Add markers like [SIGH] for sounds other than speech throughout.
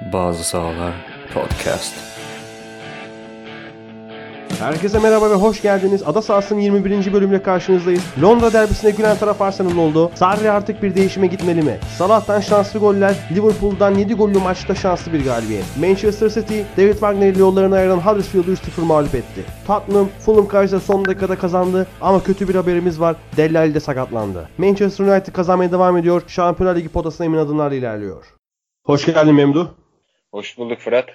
Bazı Sahalar Podcast. Herkese merhaba ve hoş geldiniz. Ada sahasının 21. bölümüyle karşınızdayız. Londra derbisine gülen taraf Arsenal oldu. Sarri artık bir değişime gitmeli mi? Salah'tan şanslı goller, Liverpool'dan 7 gollü maçta şanslı bir galibiyet. Manchester City, David Wagner ile yollarını ayıran Huddersfield'ı 3-0 mağlup etti. Tottenham, Fulham karşısında son dakikada kazandı ama kötü bir haberimiz var. Dellali de sakatlandı. Manchester United kazanmaya devam ediyor. Şampiyonlar Ligi potasına emin adımlarla ilerliyor. Hoş geldin Memdu. Hoş bulduk Fırat.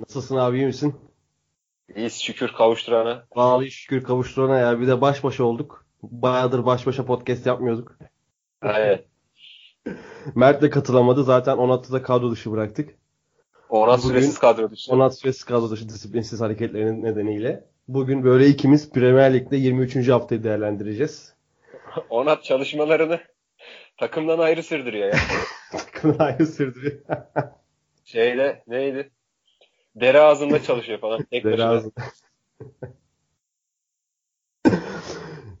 Nasılsın abi iyi misin? İyiyiz şükür kavuşturana. Vallahi şükür kavuşturana ya. Bir de baş başa olduk. Bayağıdır baş başa podcast yapmıyorduk. Evet. [LAUGHS] Mert de katılamadı. Zaten Onat'ı da kadro dışı bıraktık. Onat Bugün- süresiz kadro dışı. Onat süresiz kadro dışı disiplinsiz hareketlerinin nedeniyle. Bugün böyle ikimiz Premier Lig'de 23. haftayı değerlendireceğiz. [LAUGHS] Onat çalışmalarını takımdan ayrı sürdürüyor ya. [LAUGHS] Takımın ayrı sürdürüyor. Şeyde neydi? Dere ağzında çalışıyor falan. Tek Deri başına. ağzı.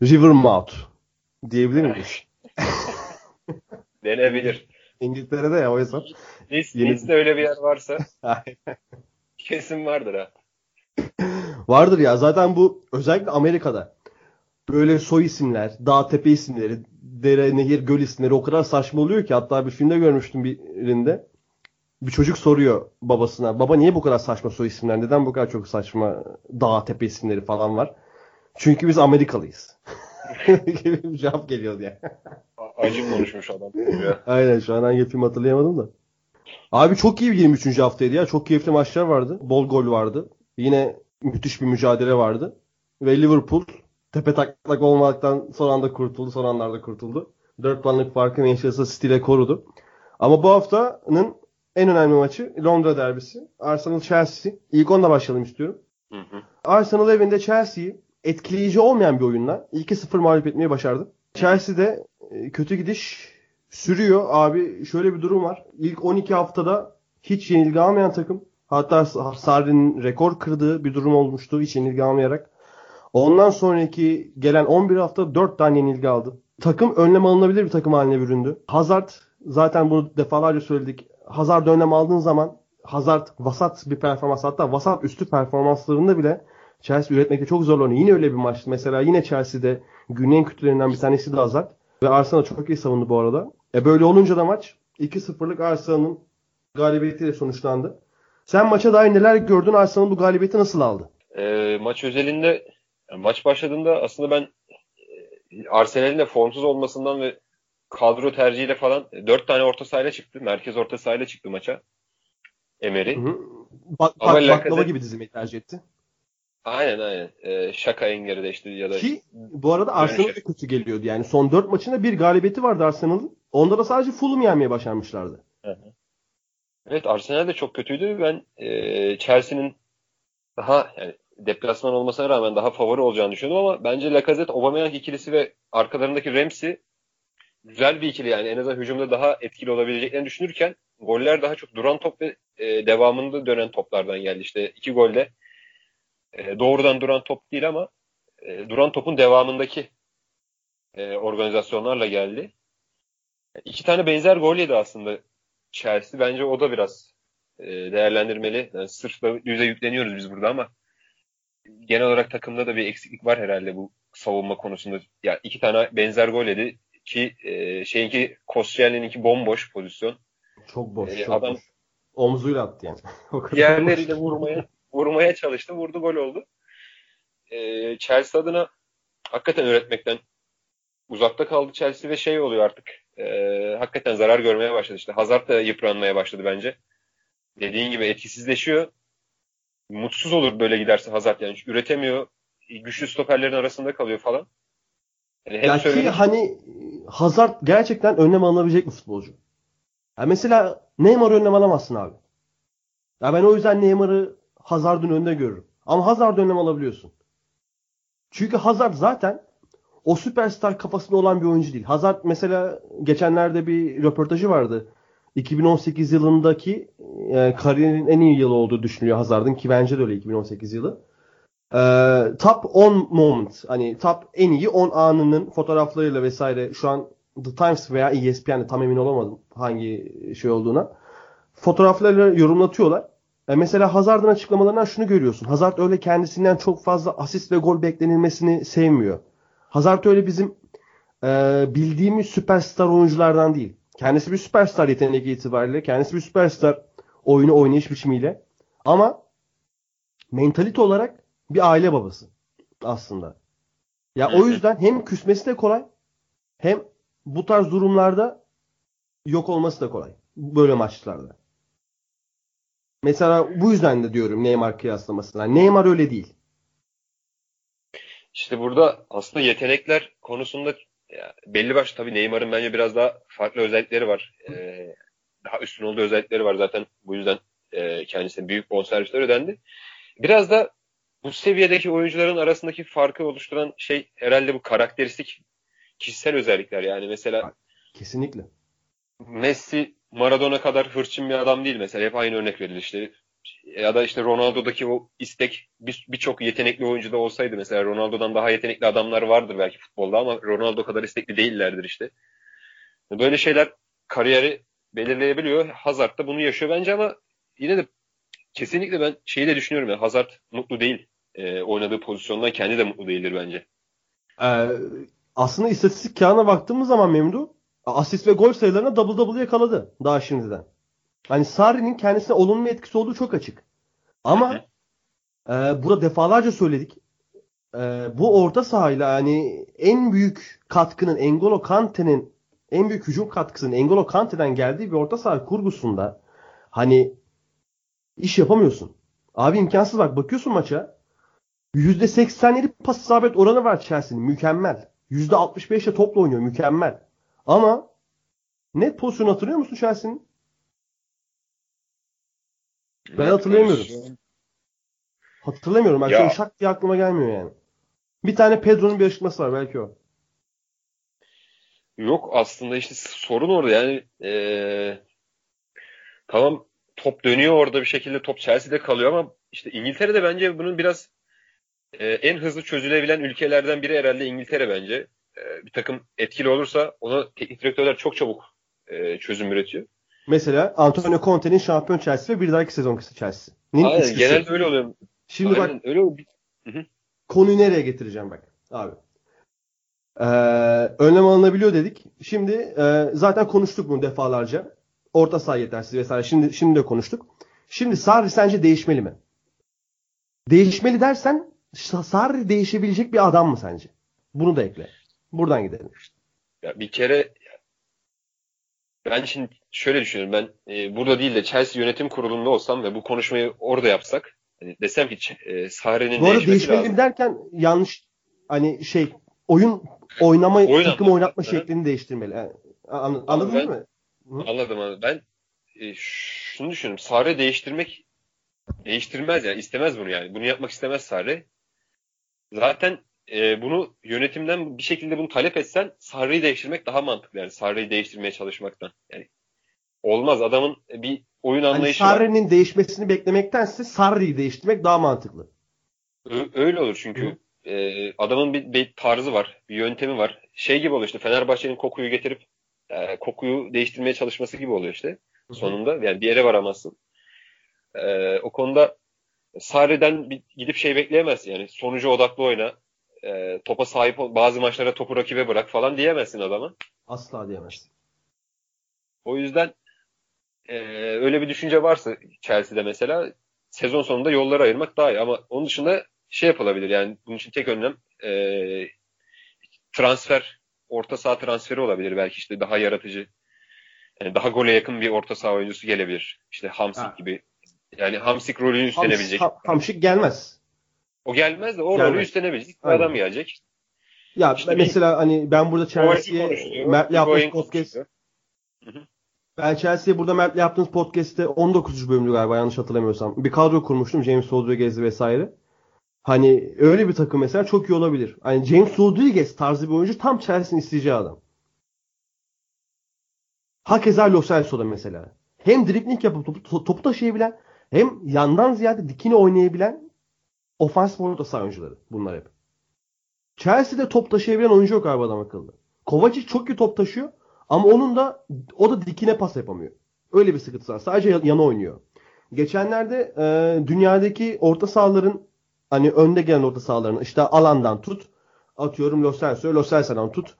Rivermouth diyebilir miyiz? [LAUGHS] Denebilir. İngiltere'de ya o hesap. Nice, Yeni- Nice'de öyle bir yer varsa [LAUGHS] kesin vardır ha. Vardır ya zaten bu özellikle Amerika'da böyle soy isimler, dağ tepe isimleri, dere, nehir, göl isimleri o kadar saçma oluyor ki hatta bir filmde görmüştüm birinde. Bir çocuk soruyor babasına. Baba niye bu kadar saçma soy isimler? Neden bu kadar çok saçma dağ tepe isimleri falan var? Çünkü biz Amerikalıyız. [LAUGHS] gibi bir cevap geliyordu ya. Acı konuşmuş adam. [LAUGHS] Aynen şu an hangi film hatırlayamadım da. Abi çok iyi bir 23. haftaydı ya. Çok keyifli maçlar vardı. Bol gol vardı. Yine müthiş bir mücadele vardı. Ve Liverpool tepe taklak olmaktan son anda kurtuldu. Son anlarda kurtuldu. 4 puanlık farkı Manchester City ile korudu. Ama bu haftanın en önemli maçı Londra derbisi. Arsenal Chelsea. İlk onunla başlayalım istiyorum. Hı hı. Arsenal evinde Chelsea'yi etkileyici olmayan bir oyunla 2-0 mağlup etmeyi başardı. Chelsea'de e, kötü gidiş sürüyor. Abi şöyle bir durum var. İlk 12 haftada hiç yenilgi almayan takım. Hatta Sarri'nin rekor kırdığı bir durum olmuştu hiç yenilgi almayarak. Ondan sonraki gelen 11 hafta 4 tane yenilgi aldı. Takım önlem alınabilir bir takım haline büründü. Hazard zaten bunu defalarca söyledik. Hazard önlem aldığın zaman Hazard vasat bir performans hatta vasat üstü performanslarında bile Chelsea üretmekte çok zorlanıyor. Yine öyle bir maçtı. Mesela yine Chelsea'de günün en kötülerinden bir tanesi de Hazard. Ve Arsenal çok iyi savundu bu arada. E böyle olunca da maç 2-0'lık Arsenal'ın galibiyetiyle sonuçlandı. Sen maça dair neler gördün? Arsenal bu galibiyeti nasıl aldı? Ee, maç özelinde maç başladığında aslında ben e, Arsenal'in de formsuz olmasından ve kadro tercihiyle falan 4 tane orta sahayla çıktı. Merkez orta sahayla çıktı maça. Emery. Hı hı. Bak, Ama bak, baklava gibi dizmeyi tercih etti. Aynen aynen. Ee, şaka engeride işte ya da Ki bu arada Arsenal da kötü geliyordu. Yani son 4 maçında bir galibiyeti vardı Arsenal'ın. Onda da sadece Fulham yenmeye başarmışlardı. Evet Arsenal de çok kötüydü. Ben e, Chelsea'nin daha yani deplasman olmasına rağmen daha favori olacağını düşünüyordum ama bence Lacazette, Aubameyang ikilisi ve arkalarındaki Ramsey güzel bir ikili yani en azından hücumda daha etkili olabileceklerini düşünürken goller daha çok duran top ve e, devamında dönen toplardan geldi. İşte iki golde e, doğrudan duran top değil ama e, duran topun devamındaki e, organizasyonlarla geldi. İki tane benzer gol yedi aslında Chelsea. Bence o da biraz e, değerlendirmeli. Yani sırf da yüze yükleniyoruz biz burada ama genel olarak takımda da bir eksiklik var herhalde bu savunma konusunda. Ya iki tane benzer gol yedi ki e, şeyinki Koscielny'ninki bomboş pozisyon. Çok boş. Ee, çok adam- boş. Omzuyla attı yani. [LAUGHS] O kadar Diğerleriyle boş. vurmaya vurmaya çalıştı. Vurdu gol oldu. E, Chelsea adına hakikaten üretmekten uzakta kaldı Chelsea ve şey oluyor artık. E, hakikaten zarar görmeye başladı. İşte Hazard da yıpranmaya başladı bence. Dediğin gibi etkisizleşiyor. Mutsuz olur böyle giderse Hazard yani. Üretemiyor. Güçlü stoperlerin arasında kalıyor falan. Yani hep Ya ki hani Hazard gerçekten önlem alınabilecek bir futbolcu. Ya mesela Neymar önlem alamazsın abi. Ya ben o yüzden Neymar'ı Hazard'ın önünde görürüm. Ama Hazard önlem alabiliyorsun. Çünkü Hazard zaten o süperstar kafasında olan bir oyuncu değil. Hazard mesela geçenlerde bir röportajı vardı. 2018 yılındaki e, kariyerinin en iyi yılı olduğu düşünülüyor Hazard'ın ki bence de öyle 2018 yılı. Ee, top 10 moment hani top en iyi 10 anının fotoğraflarıyla vesaire şu an The Times veya ESPN'de tam emin olamadım hangi şey olduğuna. fotoğraflarla yorumlatıyorlar. E mesela Hazard'ın açıklamalarından şunu görüyorsun. Hazard öyle kendisinden çok fazla asist ve gol beklenilmesini sevmiyor. Hazard öyle bizim e, bildiğimiz süperstar oyunculardan değil. Kendisi bir süperstar yetenek itibariyle. Kendisi bir süperstar oyunu oynayış biçimiyle. Ama mentalite olarak bir aile babası aslında. Ya o yüzden hem küsmesi de kolay hem bu tarz durumlarda yok olması da kolay. Böyle maçlarda. Mesela bu yüzden de diyorum Neymar kıyaslamasına. Neymar öyle değil. İşte burada aslında yetenekler konusunda belli baş tabii Neymar'ın bence biraz daha farklı özellikleri var. Ee, daha üstün olduğu özellikleri var zaten bu yüzden e, kendisine büyük bonservisler ödendi. Biraz da bu seviyedeki oyuncuların arasındaki farkı oluşturan şey herhalde bu karakteristik kişisel özellikler yani mesela kesinlikle Messi Maradona kadar hırçın bir adam değil mesela hep aynı örnek verilir işte ya da işte Ronaldo'daki o istek birçok bir yetenekli oyuncuda olsaydı mesela Ronaldo'dan daha yetenekli adamlar vardır belki futbolda ama Ronaldo kadar istekli değillerdir işte. Böyle şeyler kariyeri belirleyebiliyor. Hazard da bunu yaşıyor bence ama yine de kesinlikle ben şeyi de düşünüyorum ya Hazard mutlu değil. E, oynadığı pozisyondan kendi de mutlu değildir bence. Ee, aslında istatistik kağına baktığımız zaman Memdu asist ve gol sayılarına double double yakaladı daha şimdiden. Hani Sarri'nin kendisine olumlu etkisi olduğu çok açık. Ama e, burada defalarca söyledik. E, bu orta sahayla yani en büyük katkının Engolo Kante'nin en büyük hücum katkısının Engolo Kante'den geldiği bir orta saha kurgusunda hani iş yapamıyorsun. Abi imkansız bak bakıyorsun maça. %87 pas isabet oranı var Chelsea'nin. Mükemmel. %65'le topla oynuyor. Mükemmel. Ama net pozisyon hatırlıyor musun Chelsea'nin? Ben hatırlayamıyorum. Hatırlamıyorum. Ben ya. şak diye aklıma gelmiyor yani. Bir tane Pedro'nun bir açıklaması var belki o. Yok aslında işte sorun orada yani ee, tamam top dönüyor orada bir şekilde top Chelsea'de kalıyor ama işte İngiltere'de bence bunun biraz e, en hızlı çözülebilen ülkelerden biri herhalde İngiltere bence. E, bir takım etkili olursa ona teknik direktörler çok çabuk e, çözüm üretiyor. Mesela Antonio Conte'nin şampiyon Chelsea ve bir dahaki sezon Chelsea. Aynen genelde öyle oluyor. Şimdi Aynen, bak öyle oluyor. konuyu nereye getireceğim bak abi. Ee, önlem alınabiliyor dedik. Şimdi e, zaten konuştuk bunu defalarca. Orta saha yetersiz vesaire. Şimdi şimdi de konuştuk. Şimdi Sarri sence değişmeli mi? Değişmeli dersen Sarri değişebilecek bir adam mı sence? Bunu da ekle. Buradan gidelim. Ya bir kere ben şimdi şöyle düşünüyorum. Ben e, burada değil de Chelsea yönetim kurulunda olsam ve bu konuşmayı orada yapsak hani desem ki e, Sarri'nin Bu arada değişmeli lazım. derken yanlış hani şey oyun oynama oyun takım anladım. oynatma Hı. şeklini değiştirmeli. Yani, an, anladın ben, mi? Hı? Anladım anladım. Ben e, şunu düşünüyorum. Sarri değiştirmek değiştirmez yani istemez bunu yani. Bunu yapmak istemez Sarri. Zaten e, bunu yönetimden bir şekilde bunu talep etsen Sarri'yi değiştirmek daha mantıklı yani Sarri'yi değiştirmeye çalışmaktan. Yani olmaz adamın bir oyun anlayışı hani Sarri'nin var. değişmesini beklemektense Sarri'yi değiştirmek daha mantıklı. Öyle olur çünkü e, adamın bir, bir tarzı var, bir yöntemi var. Şey gibi oluyor işte Fenerbahçe'nin kokuyu getirip e, kokuyu değiştirmeye çalışması gibi oluyor işte Hı-hı. sonunda. Yani bir yere varamazsın. E, o konuda Sarri'den bir, gidip şey bekleyemez yani sonucu odaklı oyna e, topa sahip ol, bazı maçlara topu rakibe bırak falan diyemezsin adama. Asla diyemezsin. O yüzden e, öyle bir düşünce varsa Chelsea'de mesela sezon sonunda yolları ayırmak daha iyi ama onun dışında şey yapılabilir yani bunun için tek önlem e, transfer orta saha transferi olabilir belki işte daha yaratıcı yani daha gole yakın bir orta saha oyuncusu gelebilir. İşte Hamsik gibi. Yani Hamsik rolünü üstlenebilecek. Hams, Hamsik gelmez. O gelmez de o rolü üstlenebilecek bir adam gelecek. Ya işte mesela bir, hani ben burada Chelsea'ye Mert'le yaptığımız podcast ben Chelsea'ye burada Mert'le yaptığımız podcast'te 19. bölümdü galiba yanlış hatırlamıyorsam. Bir kadro kurmuştum James Rodriguez'i vesaire. Hani öyle bir takım mesela çok iyi olabilir. Hani James Rodriguez tarzı bir oyuncu tam Chelsea'nin isteyeceği adam. Hakeza Lo Celso'da mesela. Hem dribling yapıp topu, topu taşıyabilen hem yandan ziyade dikini oynayabilen Ofans orta saha oyuncuları bunlar hep. Chelsea'de top taşıyabilen oyuncu yok abi adam akıllı. Kovacic çok iyi top taşıyor ama onun da o da dikine pas yapamıyor. Öyle bir sıkıntısı var. Sadece yana oynuyor. Geçenlerde e, dünyadaki orta sahaların hani önde gelen orta sahaların işte alandan tut atıyorum Lo Celso, Lo Celso'dan tut.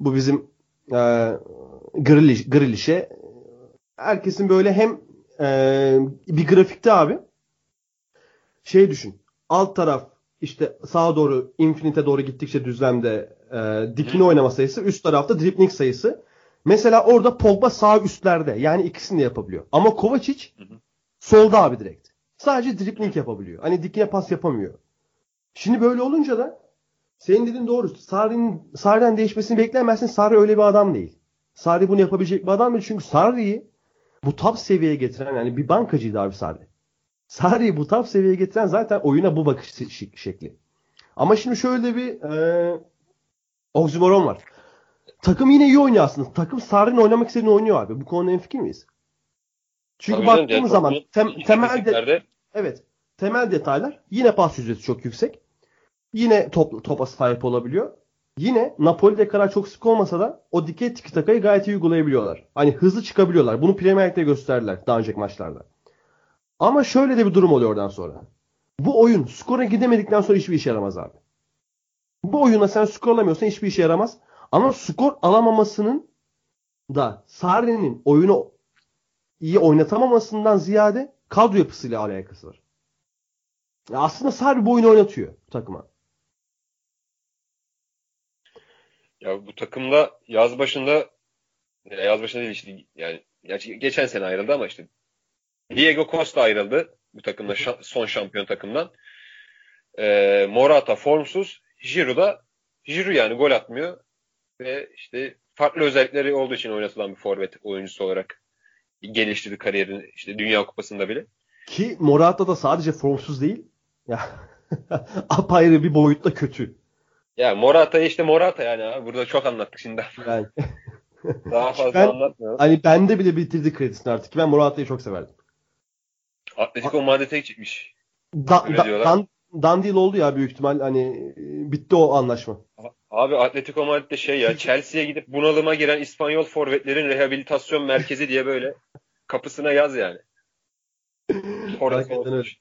Bu bizim e, Grealish, Grealish'e herkesin böyle hem e, bir grafikte abi şey düşün. Alt taraf işte sağa doğru infinite doğru gittikçe düzlemde e, dikine oynama sayısı, üst tarafta dribbling sayısı. Mesela orada Pogba sağ üstlerde. Yani ikisini de yapabiliyor. Ama Kovacic solda abi direkt. Sadece dribbling yapabiliyor. Hani dikine pas yapamıyor. Şimdi böyle olunca da senin dediğin doğru. Sarri'nin Sarri'den değişmesini bekleyemezsin. Sarri öyle bir adam değil. Sarri bunu yapabilecek bir adam değil. Çünkü Sarri'yi bu top seviyeye getiren yani bir bankacıydı abi Sarri. Sarri'yi bu top seviyeye getiren zaten oyuna bu bakış şekli. Ama şimdi şöyle bir e, oksimoron var. Takım yine iyi oynuyor aslında. Takım Sarri'nin oynamak istediğini oynuyor abi. Bu konuda en fikir miyiz? Çünkü Tabii baktığımız canım, zaman tem, temel de, evet temel detaylar yine pas yüzdesi çok yüksek. Yine top, topa sahip olabiliyor. Yine Napoli'de kadar çok sık olmasa da o dikey tiki takayı gayet iyi uygulayabiliyorlar. Hani hızlı çıkabiliyorlar. Bunu Premier Lig'de gösterdiler daha önceki maçlarda. Ama şöyle de bir durum oluyor oradan sonra. Bu oyun skora gidemedikten sonra hiçbir işe yaramaz abi. Bu oyuna sen skor alamıyorsan hiçbir işe yaramaz. Ama skor alamamasının da Sarri'nin oyunu iyi oynatamamasından ziyade kadro yapısıyla alakası var. Ya aslında Sarri bu oyunu oynatıyor takıma. Ya bu takımda yaz başında ya yaz başında değil işte yani gerçi geçen sene ayrıldı ama işte Diego Costa ayrıldı bu takımda şa- son şampiyon takımdan. Ee, Morata formsuz, Giroud da Giroud yani gol atmıyor ve işte farklı özellikleri olduğu için oynatılan bir forvet oyuncusu olarak geliştirdi kariyerini işte Dünya Kupası'nda bile. Ki Morata da sadece formsuz değil. Ya [LAUGHS] apayrı bir boyutta kötü. Ya Morata işte Morata yani abi. burada çok anlattık şimdi Yani [LAUGHS] daha fazla Ben- anlatmıyorum. hani bende bile bitirdi kredisini artık. Ben Morata'yı çok severdim. Atletico Madrid'e çıkmış. Da, Öyle da, diyorlar. dan, dandil oldu ya büyük ihtimal. Hani e, bitti o anlaşma. Abi Atletico Madrid'de şey ya Chelsea'ye gidip bunalıma giren İspanyol forvetlerin rehabilitasyon merkezi diye böyle kapısına yaz yani. [LAUGHS]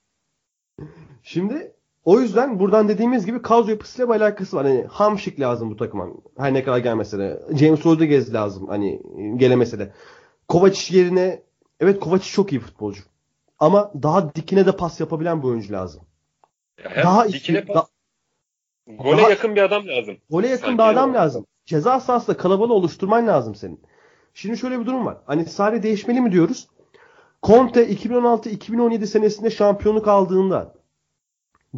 Şimdi o yüzden buradan dediğimiz gibi kadro yapısıyla bir alakası var. Hani Hamşik lazım bu takıma. Her ne kadar gelmese de. James Rodriguez lazım. Hani gelemese de. Kovacic yerine evet Kovacic çok iyi futbolcu. Ama daha dikine de pas yapabilen bir oyuncu lazım. Ya daha dikine iki- pas, da- gole daha- yakın bir adam lazım. Gole yakın Sanki bir adam öyle. lazım. Ceza sahasında kalabalığı oluşturman lazım senin. Şimdi şöyle bir durum var. Hani Sarri değişmeli mi diyoruz? Conte 2016-2017 senesinde şampiyonluk aldığında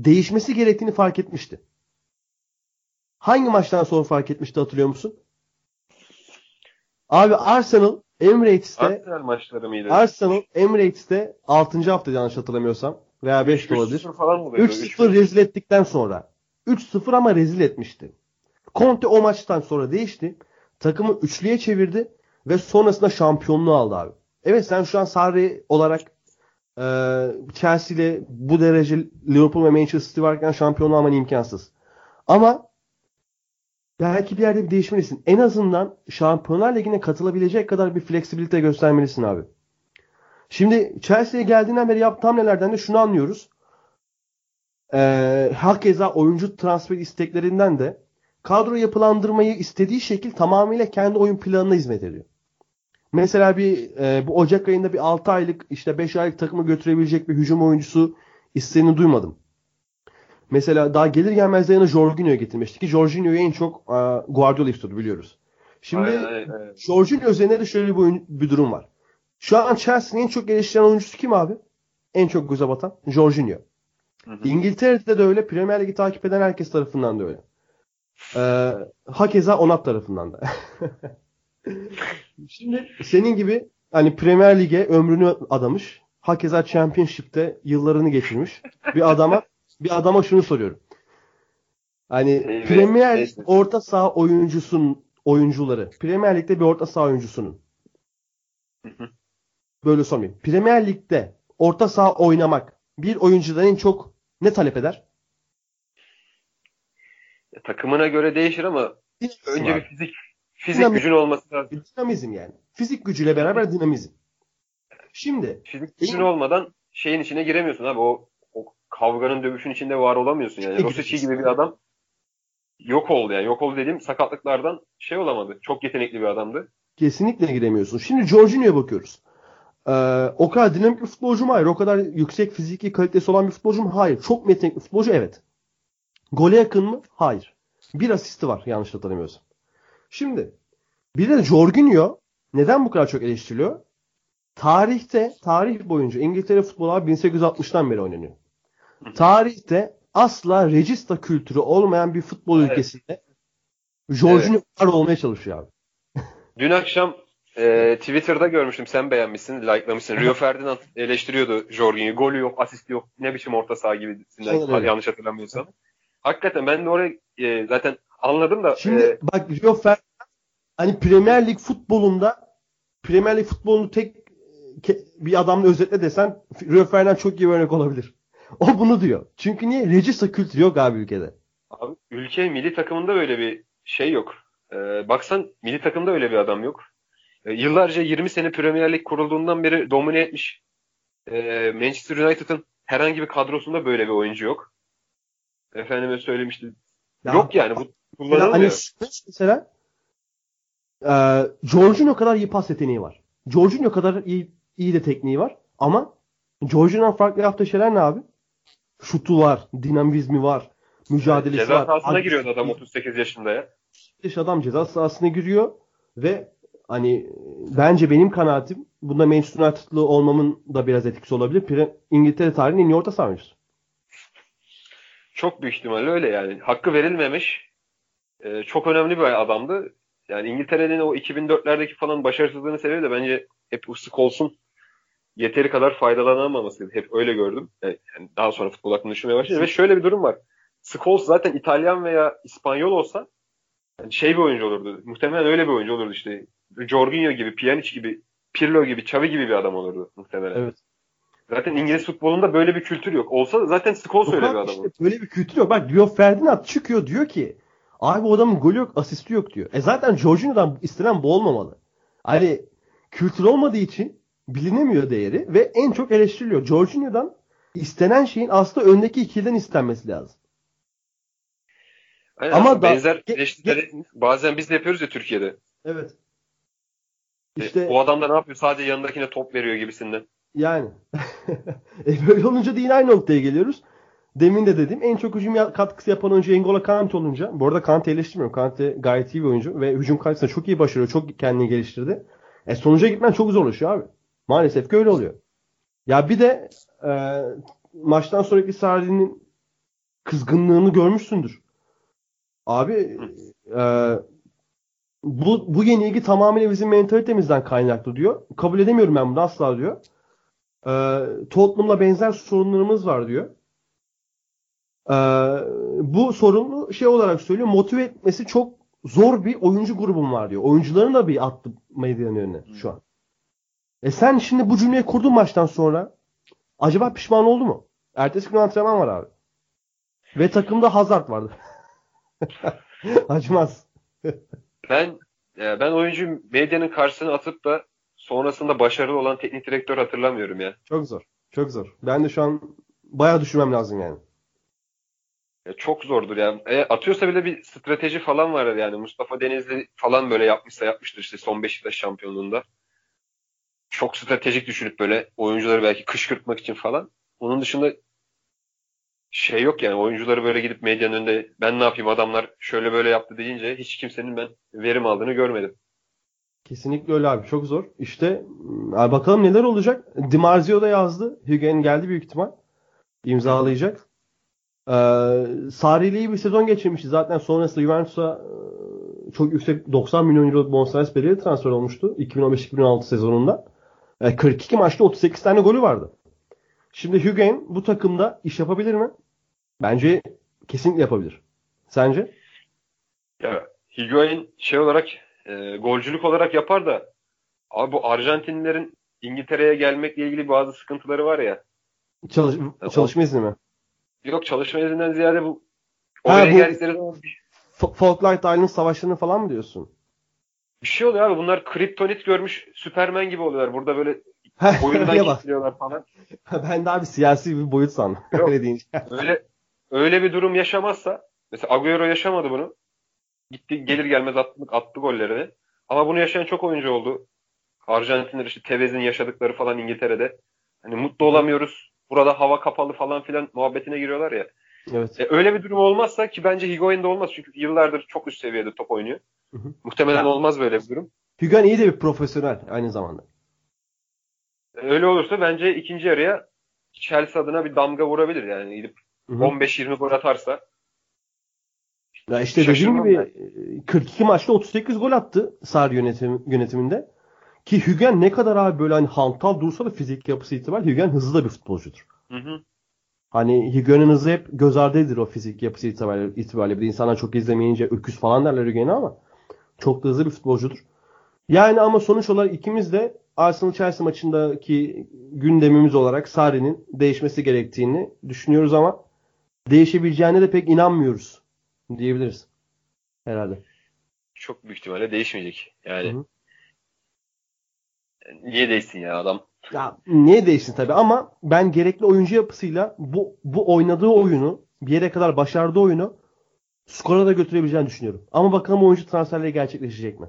değişmesi gerektiğini fark etmişti. Hangi maçtan sonra fark etmişti hatırlıyor musun? Abi Arsenal Emirates'te Arsenal maçları mıydı? Arsenal Emirates'te 6. hafta yanlış hatırlamıyorsam veya 5 de olabilir. 3-0 falan mı oluyordu? 3-0 rezil ettikten sonra. 3-0 ama rezil etmişti. Conte o maçtan sonra değişti. Takımı üçlüye çevirdi ve sonrasında şampiyonluğu aldı abi. Evet sen şu an Sarri olarak e, Chelsea ile bu derece Liverpool ve Manchester City varken şampiyonluğu alman imkansız. Ama belki bir yerde bir değişmelisin. En azından Şampiyonlar Ligi'ne katılabilecek kadar bir fleksibilite göstermelisin abi. Şimdi Chelsea'ye geldiğinden beri yaptığı hamlelerden de şunu anlıyoruz. Ee, hakeza oyuncu transfer isteklerinden de kadro yapılandırmayı istediği şekil tamamıyla kendi oyun planına hizmet ediyor. Mesela bir e, bu Ocak ayında bir 6 aylık işte 5 aylık takımı götürebilecek bir hücum oyuncusu isteğini duymadım. Mesela daha gelir gelmez de yanına Jorginho'yu getirmişti ki Jorginho'yu en çok e, Guardiola istiyordu biliyoruz. Şimdi Aynen. Jorginho üzerine de şöyle bir, oyun- bir durum var. Şu an Chelsea'nin en çok geliştiren oyuncusu kim abi? En çok göze batan? Jorginho. Hı hı. İngiltere'de de öyle. Premier Lig'i takip eden herkes tarafından da öyle. Ee, hakeza Onat tarafından da. [LAUGHS] Şimdi senin gibi hani Premier Lig'e ömrünü adamış. Hakeza Championship'te yıllarını geçirmiş. Bir adama [LAUGHS] bir adama şunu soruyorum. Hani Evet, Premier evet. orta saha oyuncusun oyuncuları. Premier Lig'de bir orta saha oyuncusunun. Böyle sormayayım. Premier Lig'de orta saha oynamak bir oyuncudan en çok ne talep eder? Ya, takımına göre değişir ama önce bir fizik fizik Dinamik. gücün olması lazım. Dinamizm yani. Fizik gücüyle beraber dinamizm. Şimdi Fizik gücün olmadan şeyin içine giremiyorsun abi. O, o kavganın dövüşün içinde var olamıyorsun yani. Peki. Rosic gibi bir adam yok oldu yani. Yok oldu dediğim sakatlıklardan şey olamadı. Çok yetenekli bir adamdı. kesinlikle giremiyorsun. Şimdi Jorginho'ya bakıyoruz. Ee, o kadar dinamik bir futbolcu mu? Hayır. O kadar yüksek fiziki kalitesi olan bir futbolcu mu? Hayır. Çok yetenekli futbolcu? Evet. Gole yakın mı? Hayır. Bir asisti var yanlış hatırlamıyorsam. Şimdi bir de Jorginho neden bu kadar çok eleştiriliyor? Tarihte, tarih boyunca İngiltere futbolu abi 1860'tan beri oynanıyor. Tarihte asla regista kültürü olmayan bir futbol Evet. ülkesinde Jorginho var olmaya çalışıyor abi. [LAUGHS] Dün akşam e, Twitter'da görmüştüm. Sen beğenmişsin, likelamışsın. Rio [LAUGHS] Ferdinand eleştiriyordu Jorginho'yu. Golü yok, asisti yok. Ne biçim orta saha öyle. yanlış hatırlamıyorsam. Hakikaten ben de oraya e, zaten anladım da Şimdi e, bak Rio Ferdinand hani Premier Lig futbolunda Premier Lig futbolunu tek bir adamla özetle desen Rio Ferdinand çok iyi bir örnek olabilir. O bunu diyor. Çünkü niye? Regista kültürü yok abi ülkede. Abi, ülke milli takımında böyle bir şey yok. Ee, baksan milli takımda öyle bir adam yok. Ee, yıllarca 20 sene Premier Lig kurulduğundan beri domine etmiş. Ee, Manchester United'ın herhangi bir kadrosunda böyle bir oyuncu yok. Efendime söylemişti. Ya, yok yani bu kullanılmıyor. hani mesela e, Jorginho kadar iyi pas yeteneği var. Jorginho kadar iyi, iyi de tekniği var. Ama Jorginho'nun farklı yaptığı şeyler ne abi? Şutu var, dinamizmi var, mücadelesi Ceza var. sahasına Agresif- giriyordu adam 38 yaşında ya. yaş adam ceza sahasına giriyor ve hani bence benim kanaatim bunda Manchester United'lı olmamın da biraz etkisi olabilir. Pre- İngiltere tarihinin en iyi orta saha oyuncusu. Çok büyük ihtimalle öyle yani. Hakkı verilmemiş. Ee, çok önemli bir adamdı. Yani İngiltere'nin o 2004'lerdeki falan başarısızlığını sebebi de bence hep bu Scholes'un yeteri kadar faydalanamamasıydı. Hep öyle gördüm. Yani daha sonra futbol hakkında düşünmeye başladım. Ve şöyle bir durum var. Scholes zaten İtalyan veya İspanyol olsa yani şey bir oyuncu olurdu. Muhtemelen öyle bir oyuncu olurdu işte. Jorginho gibi, Pjanic gibi, Pirlo gibi, Xavi gibi bir adam olurdu muhtemelen. Evet. Zaten İngiliz futbolunda böyle bir kültür yok. Olsa zaten Scholes öyle bir adam olur. işte böyle bir kültür yok. Bak Rio Ferdinand çıkıyor diyor ki abi bu adamın golü yok, asisti yok diyor. E zaten Jorginho'dan istenen bu olmamalı. Hani kültür olmadığı için bilinemiyor değeri ve en çok eleştiriliyor. Jorginho'dan istenen şeyin aslında öndeki ikiliden istenmesi lazım. Aynen Ama da- benzer ge- eleştirileri bazen biz de yapıyoruz ya Türkiye'de. Evet. İşte, İşte o adam da ne yapıyor? Sadece yanındakine top veriyor gibisinden. Yani. [LAUGHS] e böyle olunca da yine aynı noktaya geliyoruz. Demin de dedim en çok hücum katkısı yapan oyuncu N'Golo Kante olunca. Bu arada Kante'yi eleştirmiyorum. Kante gayet iyi bir oyuncu ve hücum kalitesinde çok iyi başarıyor. Çok kendini geliştirdi. E sonuca gitmen çok zorlaşıyor abi. Maalesef ki öyle oluyor. Ya bir de e, maçtan sonraki Sarri'nin kızgınlığını görmüşsündür. Abi e, bu, bu yenilgi tamamıyla bizim mentalitemizden kaynaklı diyor. Kabul edemiyorum ben bunu asla diyor. Ee, Tottenham'la benzer sorunlarımız var diyor. Ee, bu sorunu şey olarak söylüyor. Motive etmesi çok zor bir oyuncu grubum var diyor. Oyuncuların da bir attı medyanın önüne şu an. E sen şimdi bu cümleyi kurdun maçtan sonra acaba pişman oldu mu? Ertesi gün antrenman var abi. Ve takımda Hazard vardı. [LAUGHS] Acımaz. Ben e, ben oyuncu medyanın karşısına atıp da sonrasında başarılı olan teknik direktör hatırlamıyorum ya. Çok zor. Çok zor. Ben de şu an bayağı düşünmem lazım yani. Ya çok zordur yani. E, atıyorsa bile bir strateji falan var yani. Mustafa Denizli falan böyle yapmışsa yapmıştır işte son Beşiktaş şampiyonluğunda. Çok stratejik düşünüp böyle oyuncuları belki kışkırtmak için falan. Onun dışında şey yok yani oyuncuları böyle gidip medyanın önünde ben ne yapayım adamlar şöyle böyle yaptı deyince hiç kimsenin ben verim aldığını görmedim. Kesinlikle öyle abi. Çok zor. İşte abi bakalım neler olacak. Di Marzio da yazdı. Higuain geldi büyük ihtimal. İmzalayacak. Ee, Sarri ile iyi bir sezon geçirmişti. Zaten sonrasında Juventus'a e, çok yüksek 90 milyon euro bonservis bedeli transfer olmuştu. 2015-2016 sezonunda. E, 42 maçta 38 tane golü vardı. Şimdi Higuain bu takımda iş yapabilir mi? Bence kesinlikle yapabilir. Sence? Ya Higuain şey olarak e, golcülük olarak yapar da abi bu Arjantinlilerin İngiltere'ye gelmekle ilgili bazı sıkıntıları var ya. Çalış çalışma izni mi? Yok çalışma izinden ziyade bu Ha, oraya bu- geldikleri zaman bir, Falkland Islands savaşlarını falan mı diyorsun? bir şey oluyor abi. Bunlar kriptonit görmüş Süpermen gibi oluyorlar. Burada böyle [LAUGHS] Oyundan Öyle bak. geçiriyorlar falan. ben de abi siyasi bir boyut sandım. [LAUGHS] Yok. Öyle deyince. Öyle öyle bir durum yaşamazsa mesela Agüero yaşamadı bunu. Gitti gelir gelmez attı, attı gollerini. Ama bunu yaşayan çok oyuncu oldu. Arjantinler işte Tevez'in yaşadıkları falan İngiltere'de. Hani mutlu olamıyoruz. Burada hava kapalı falan filan muhabbetine giriyorlar ya. Evet. E, öyle bir durum olmazsa ki bence Higuain'de olmaz çünkü yıllardır çok üst seviyede top oynuyor. Hı hı. Muhtemelen Ya. olmaz böyle bir durum. Hügen iyi de bir profesyonel aynı zamanda. E, Öyle olursa bence ikinci yarıya Chelsea adına bir damga vurabilir yani gidip Hı hı. 15-20 gol atarsa. Ya işte dediğim gibi e, 42 maçta 38 gol attı Sarri yönetim, yönetiminde. Ki Hügen ne kadar abi böyle hani hantal dursa da fizik yapısı itibariyle Hügen hızlı da bir futbolcudur. Hı hı. Hani Hügen'in hızı hep göz ardı edilir o fizik yapısı itibariyle. itibariyle. Bir de insanlar çok izlemeyince öküz falan derler Hügen'e ama çok da hızlı bir futbolcudur. Yani ama sonuç olarak ikimiz de Arsenal Chelsea maçındaki gündemimiz olarak Sarri'nin değişmesi gerektiğini düşünüyoruz ama değişebileceğine de pek inanmıyoruz diyebiliriz. Herhalde. Çok büyük ihtimalle değişmeyecek. Yani Hı hı. Niye değişsin ya adam? Ya niye değişsin tabii ama ben gerekli oyuncu yapısıyla bu bu oynadığı oyunu bir yere kadar başardığı oyunu skora da götürebileceğini düşünüyorum. Ama bakalım oyuncu transferleri gerçekleşecek mi?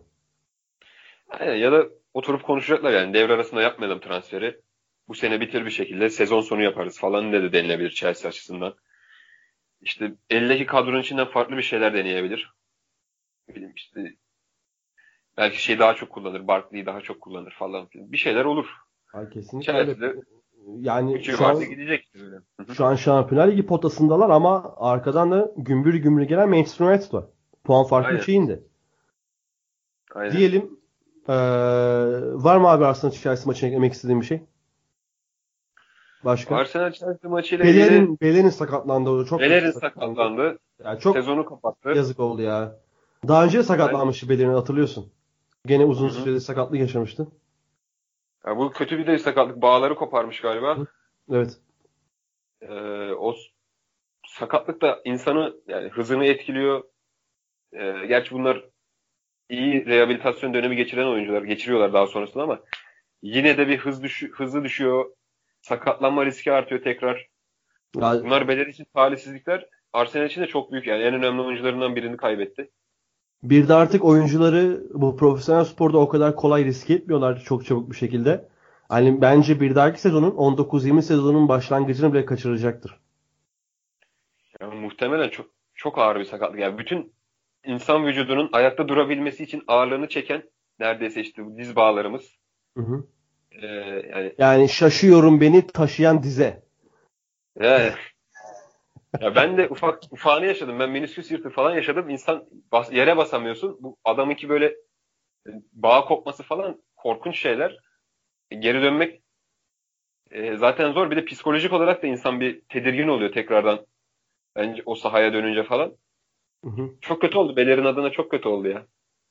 Aynen, ya da oturup konuşacaklar yani devre arasında yapmayalım transferi. Bu sene bitir bir şekilde sezon sonu yaparız falan ne de denilebilir Chelsea açısından. İşte eldeki kadronun içinden farklı bir şeyler deneyebilir. Ne bileyim işte belki şey daha çok kullanır, Barkley'i daha çok kullanır falan filan. Bir şeyler olur. Ay kesinlikle öyle. Yani şu an, gidecek şu an Şampiyonlar Ligi potasındalar ama arkadan da gümbür gümbür gelen Manchester United var. Puan farkı Aynen. 3'e indi. Aynen. Diyelim eee, var mı abi Arsenal Chelsea maçına eklemek istediğin bir şey? Başka? Arsenal Chelsea maçıyla ilgili Bellerin, Bellerin sakatlandı. o Çok Bellerin kötü sakatlandı. Yani çok Sezonu kapattı. yazık oldu ya. Daha önce sakatlanmıştı Bellerin hatırlıyorsun. Gene uzun Hı hı. sürede sakatlık yaşamıştı. Ya bu kötü bir de sakatlık. Bağları koparmış galiba. Hı. Evet. Ee, o sakatlık da insanı yani hızını etkiliyor. Ee, gerçi bunlar iyi rehabilitasyon dönemi geçiren oyuncular geçiriyorlar daha sonrasında ama yine de bir hız düşü, hızı düşüyor. Sakatlanma riski artıyor tekrar. Bunlar Beler için talihsizlikler. Arsenal için de çok büyük yani en önemli oyuncularından birini kaybetti. Bir de artık oyuncuları bu profesyonel sporda o kadar kolay riske etmiyorlar çok çabuk bir şekilde. Hani bence bir dahaki sezonun 19-20 sezonun başlangıcını bile kaçıracaktır. Yani muhtemelen çok çok ağır bir sakatlık. Yani bütün insan vücudunun ayakta durabilmesi için ağırlığını çeken neredeyse işte bu diz bağlarımız. Hı hı. Ee, yani Yani şaşıyorum beni taşıyan dize. Yani ya ben de ufak ufağını yaşadım. Ben menisküs yırtığı falan yaşadım. İnsan bas, yere basamıyorsun. Bu adamınki böyle e, bağ kopması falan korkunç şeyler. E, Geri dönmek e, zaten zor. Bir de psikolojik olarak da insan bir tedirgin oluyor tekrardan. Bence o sahaya dönünce falan. Hı hı. Çok kötü oldu. Beler'in adına çok kötü oldu ya.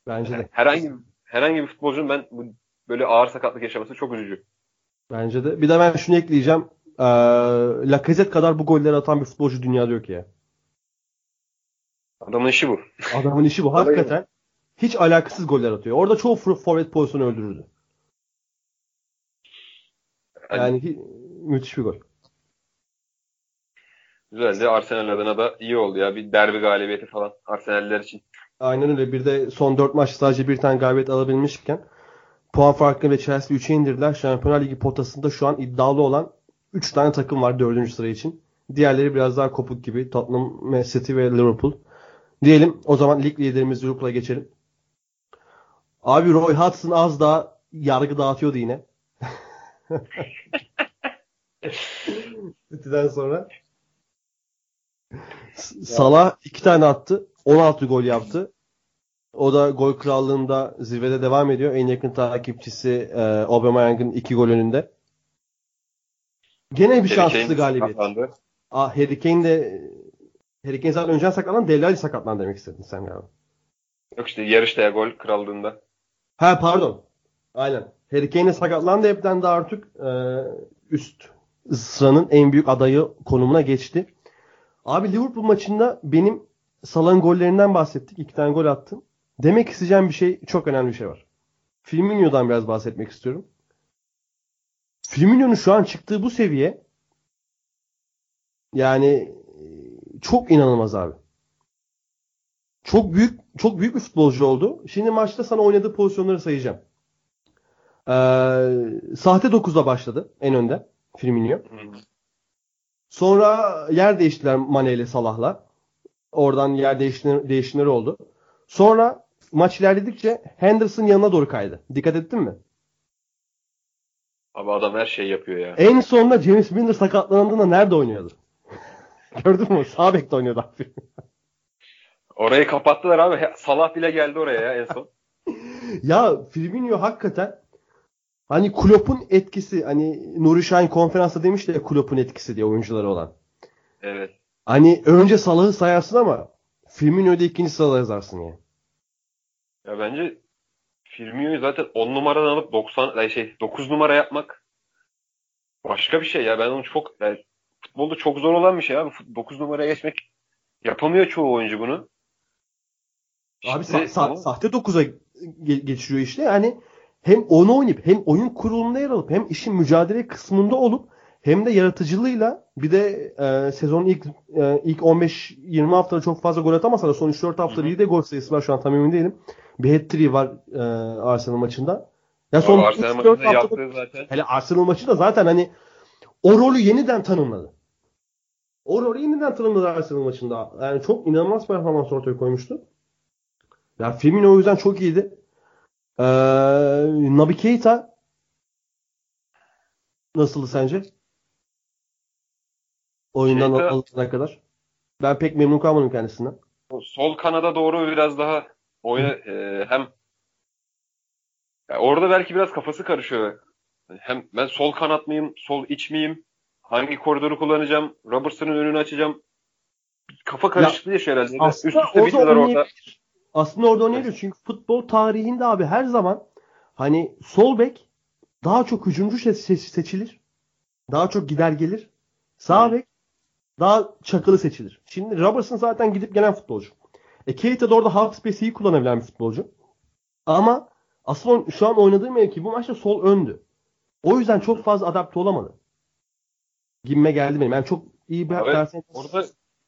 Bence de. Herhangi herhangi bir futbolcunun ben bu böyle ağır sakatlık yaşaması çok üzücü. Bence de. Bir de ben şunu ekleyeceğim. Ee, Lacazette kadar bu golleri atan bir futbolcu dünyada yok ya. Adamın işi bu. Adamın işi bu. Hakikaten hiç alakasız goller atıyor. Orada çoğu for- forvet pozisyonu öldürürdü. Yani- Yani hi- müthiş bir gol. Güzeldi. Arsenal adına da iyi oldu ya. Bir derbi galibiyeti falan Arsenal'ler için. Aynen öyle. Bir de son 4 maç sadece bir tane galibiyet alabilmişken puan farkını ve Chelsea 3'e indirdiler. Şampiyonlar Ligi potasında şu an iddialı olan 3 tane takım var 4. sıra için. Diğerleri biraz daha kopuk gibi. Tottenham, Man City ve Liverpool. Diyelim o zaman lig liderimiz Liverpool'a geçelim. Abi Roy Hodgson az daha yargı dağıtıyordu yine. City'den [LAUGHS] sonra. Salah iki tane attı. 16 gol yaptı. O da gol krallığında zirvede devam ediyor. En yakın takipçisi e, Aubameyang'ın iki gol önünde. Gene bir Harry şanssız Kane galibiyet. sakatlandı. Aa, Harry Kane de Harry Kane zaten önceden sakatlandı. Dele Alli sakatlandı demek istedin sen galiba. Yok işte yarışta ya gol krallığında. Ha pardon. Aynen. Harry Kane sakatlandı. Hepten de artık e, üst sıranın en büyük adayı konumuna geçti. Abi Liverpool maçında benim Salah'ın gollerinden bahsettik. İki tane gol attım. Demek isteyeceğim bir şey, çok önemli bir şey var. Firmino'dan biraz bahsetmek istiyorum. Firmino'nun şu an çıktığı bu seviye yani e, çok inanılmaz abi. Çok büyük çok büyük bir futbolcu oldu. Şimdi maçta sana oynadığı pozisyonları sayacağım. Ee, sahte 9'da başladı en önde Firmino. Sonra yer değiştiler Mane ile Salah'la. Oradan yer değişimleri, değişimleri oldu. Sonra maç ilerledikçe Henderson yanına doğru kaydı. Dikkat ettin mi? Abi adam her şeyi yapıyor ya. En sonunda James Milner sakatlandığında nerede oynuyordu? [LAUGHS] Gördün mü? Sağ bekte oynuyordu abi. Orayı kapattılar abi. Salah bile geldi oraya ya en son. [LAUGHS] ya Firmino hakikaten hani Klopp'un etkisi hani Nuri Şahin konferansta demişti ya Klopp'un etkisi diye oyuncuları olan. Evet. Hani önce Salah'ı sayarsın ama Firmino'yu da ikinci sırada yazarsın ya. Ya bence Firmino'yu zaten 10 numaradan alıp 90 ay şey 9 numara yapmak başka bir şey ya. Ben onu çok yani futbolda çok zor olan bir şey abi. 9 numaraya geçmek yapamıyor çoğu oyuncu bunu. Abi Şimdi sa- sa- sahte 9'a ge- geçiriyor işte. Yani hem onu oynayıp hem oyun kurulumunda yer alıp hem işin mücadele kısmında olup hem de yaratıcılığıyla bir de e, sezonun ilk e, ilk 15-20 haftada çok fazla gol atamasa da son 3-4 haftada bir de gol sayısı var şu an tam emin değilim. Bir hat-trick var e, Arsenal maçında. Ya son Arsenal 3-4 maçında yaptığı zaten. hele Arsenal maçı da zaten hani o rolü yeniden tanımladı. O rolü yeniden tanımladı Arsenal maçında. Yani çok inanılmaz performans ortaya koymuştu. Ya Firmino o yüzden çok iyiydi. Ee, Naby Keita nasıldı sence? Oyundan alınana kadar. Ben pek memnun kalmadım kendisinden. Sol kanada doğru biraz daha oyuna e, hem ya orada belki biraz kafası karışıyor. Hem ben sol kanat mıyım, sol iç miyim? Hangi koridoru kullanacağım? Robertson'ın önünü açacağım. Kafa karışıklığı yaşıyor herhalde. Üst üste orada bittiler orada. Aslında orada oynayabilir. Çünkü futbol tarihinde abi her zaman hani sol bek daha çok hücumcu se- se- seçilir. Daha çok gider gelir. Sağ bek daha çakılı seçilir. Şimdi Robertson zaten gidip gelen futbolcu. E Keita da orada half space'i iyi kullanabilen bir futbolcu. Ama asıl şu an oynadığı mevki bu maçta sol öndü. O yüzden çok fazla adapte olamadı. Gibime geldi benim. Yani çok iyi bir Evet, performans- Orada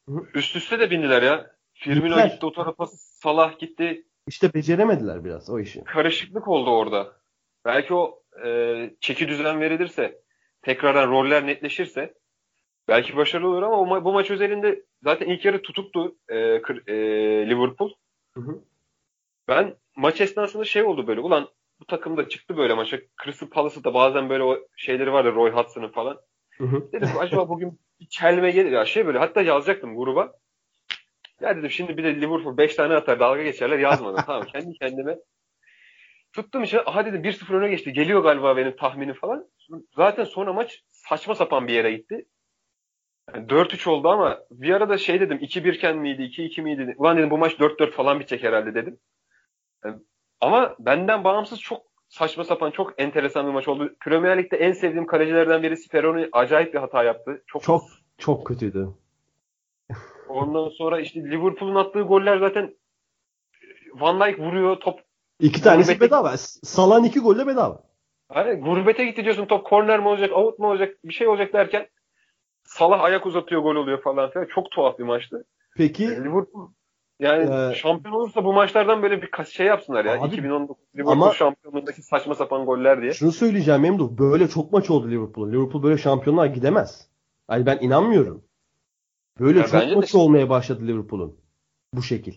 Hı. üst üste de bindiler ya. Firmino Gittiler. gitti o tarafa, Salah gitti. İşte beceremediler biraz o işi. Karışıklık oldu orada. Belki o e, çeki düzen verilirse, tekrardan roller netleşirse belki başarılı olur ama ma- bu maç özelinde zaten ilk yarı tutuktu e, e, Liverpool. Hı hı. Ben maç esnasında şey oldu böyle. Ulan bu takım da çıktı böyle maça. Crystal Palace'ı da bazen böyle o şeyleri vardı Roy Hudson'ın falan. Hı hı. Dedim acaba bugün bir çelme gelir ya şey böyle. Hatta yazacaktım gruba. Ya dedim şimdi bir de Liverpool 5 tane atar dalga geçerler yazmadım. tamam kendi kendime. Tuttum işte aha dedim 1-0 öne geçti. Geliyor galiba benim tahminim falan. Zaten sonra maç saçma sapan bir yere gitti. Yani 4-3 oldu ama bir ara da şey dedim 2-1 iken miydi 2-2 miydi? Ulan dedim bu maç 4-4 falan bitecek herhalde dedim. Yani ama benden bağımsız çok saçma sapan çok enteresan bir maç oldu. Premier Lig'de en sevdiğim kalecilerden biri Speroni acayip bir hata yaptı. Çok Çok çok kötüydü. Ondan sonra işte Liverpool'un attığı goller zaten Van Dijk vuruyor top. İki tanesi Gurbete- bedava. Salan iki golle bedava. Hani gurbete gitti diyorsun top korner mi olacak, out mu olacak, bir şey olacak derken Salah ayak uzatıyor gol oluyor falan filan. Çok tuhaf bir maçtı. Peki Liverpool yani Ee, şampiyon olursa bu maçlardan böyle bir şey yapsınlar ya. Abi, 2019 Liverpool ama- şampiyonluğundaki saçma sapan goller diye. şunu söyleyeceğim Memduh. Böyle çok maç oldu Liverpool'un. Liverpool böyle şampiyonluğa gidemez. Yani ben inanmıyorum. Böyle Ya çok de- maçı olmaya başladı Liverpool'un. Bu şekil.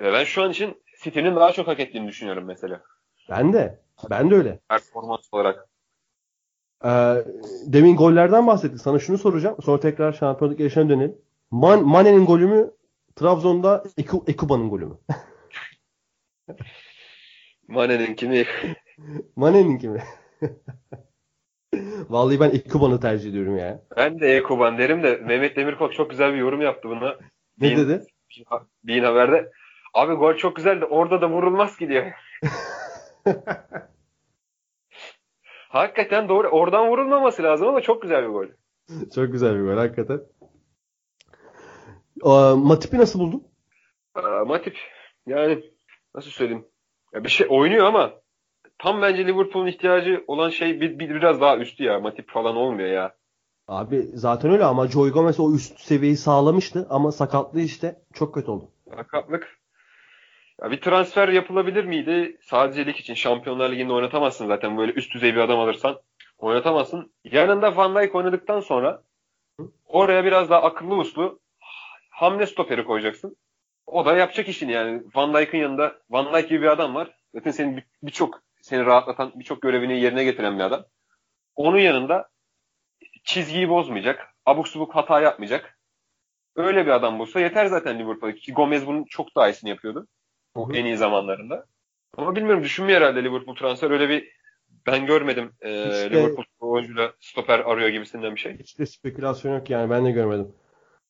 Ve ben şu an için City'nin daha çok hak ettiğini düşünüyorum mesela. Ben de. Ben de öyle. Performans olarak. Ee, demin gollerden bahsettik. Sana şunu soracağım. Sonra tekrar şampiyonluk yarışına dönelim. Man, Mane'nin golü mü? Trabzon'da Eku, Ekuba'nın golü mü? Mane'nin kimi Mane'nin kimi? Vallahi ben Ekuba'nı tercih ediyorum ya. Ben de Ekoban derim de Mehmet Demirkol çok güzel bir yorum yaptı buna. Ne Bean- dedi? Bean Haber'de. Abi gol çok güzel de orada da vurulmaz ki diyor. [LAUGHS] Hakikaten doğru. Oradan vurulmaması lazım ama çok güzel bir gol. [LAUGHS] Çok güzel bir gol hakikaten. Matip'i nasıl buldun? Aa, Matip yani nasıl söyleyeyim? Ya bir şey oynuyor ama tam bence Liverpool'un ihtiyacı olan şey bir, bir biraz daha üstü ya. Matip falan olmuyor ya. Abi zaten öyle ama Joey Gomez o üst seviyeyi sağlamıştı ama sakatlığı işte çok kötü oldu. Sakatlık. Ya bir transfer yapılabilir miydi? Sadece lig için Şampiyonlar Ligi'nde oynatamazsın zaten. Böyle üst düzey bir adam alırsan oynatamazsın. Yanında Van Dijk oynadıktan sonra oraya biraz daha akıllı uslu hamle stoperi koyacaksın. O da yapacak işini yani. Van Dijk'in yanında Van Dijk gibi bir adam var. Zaten senin birçok seni rahatlatan birçok görevini yerine getiren bir adam. Onun yanında çizgiyi bozmayacak. Abuk subuk hata yapmayacak. Öyle bir adam bulsa yeter zaten Liverpool'a. Gomez bunun çok daha iyisini yapıyordu. Hı hı. En iyi zamanlarında. Ama bilmiyorum düşünmüyor herhalde Liverpool transfer. Öyle bir ben görmedim e, İşte- Liverpool oyuncuyla stoper arıyor gibisinden bir şey. Hiç de spekülasyon yok yani ben de görmedim.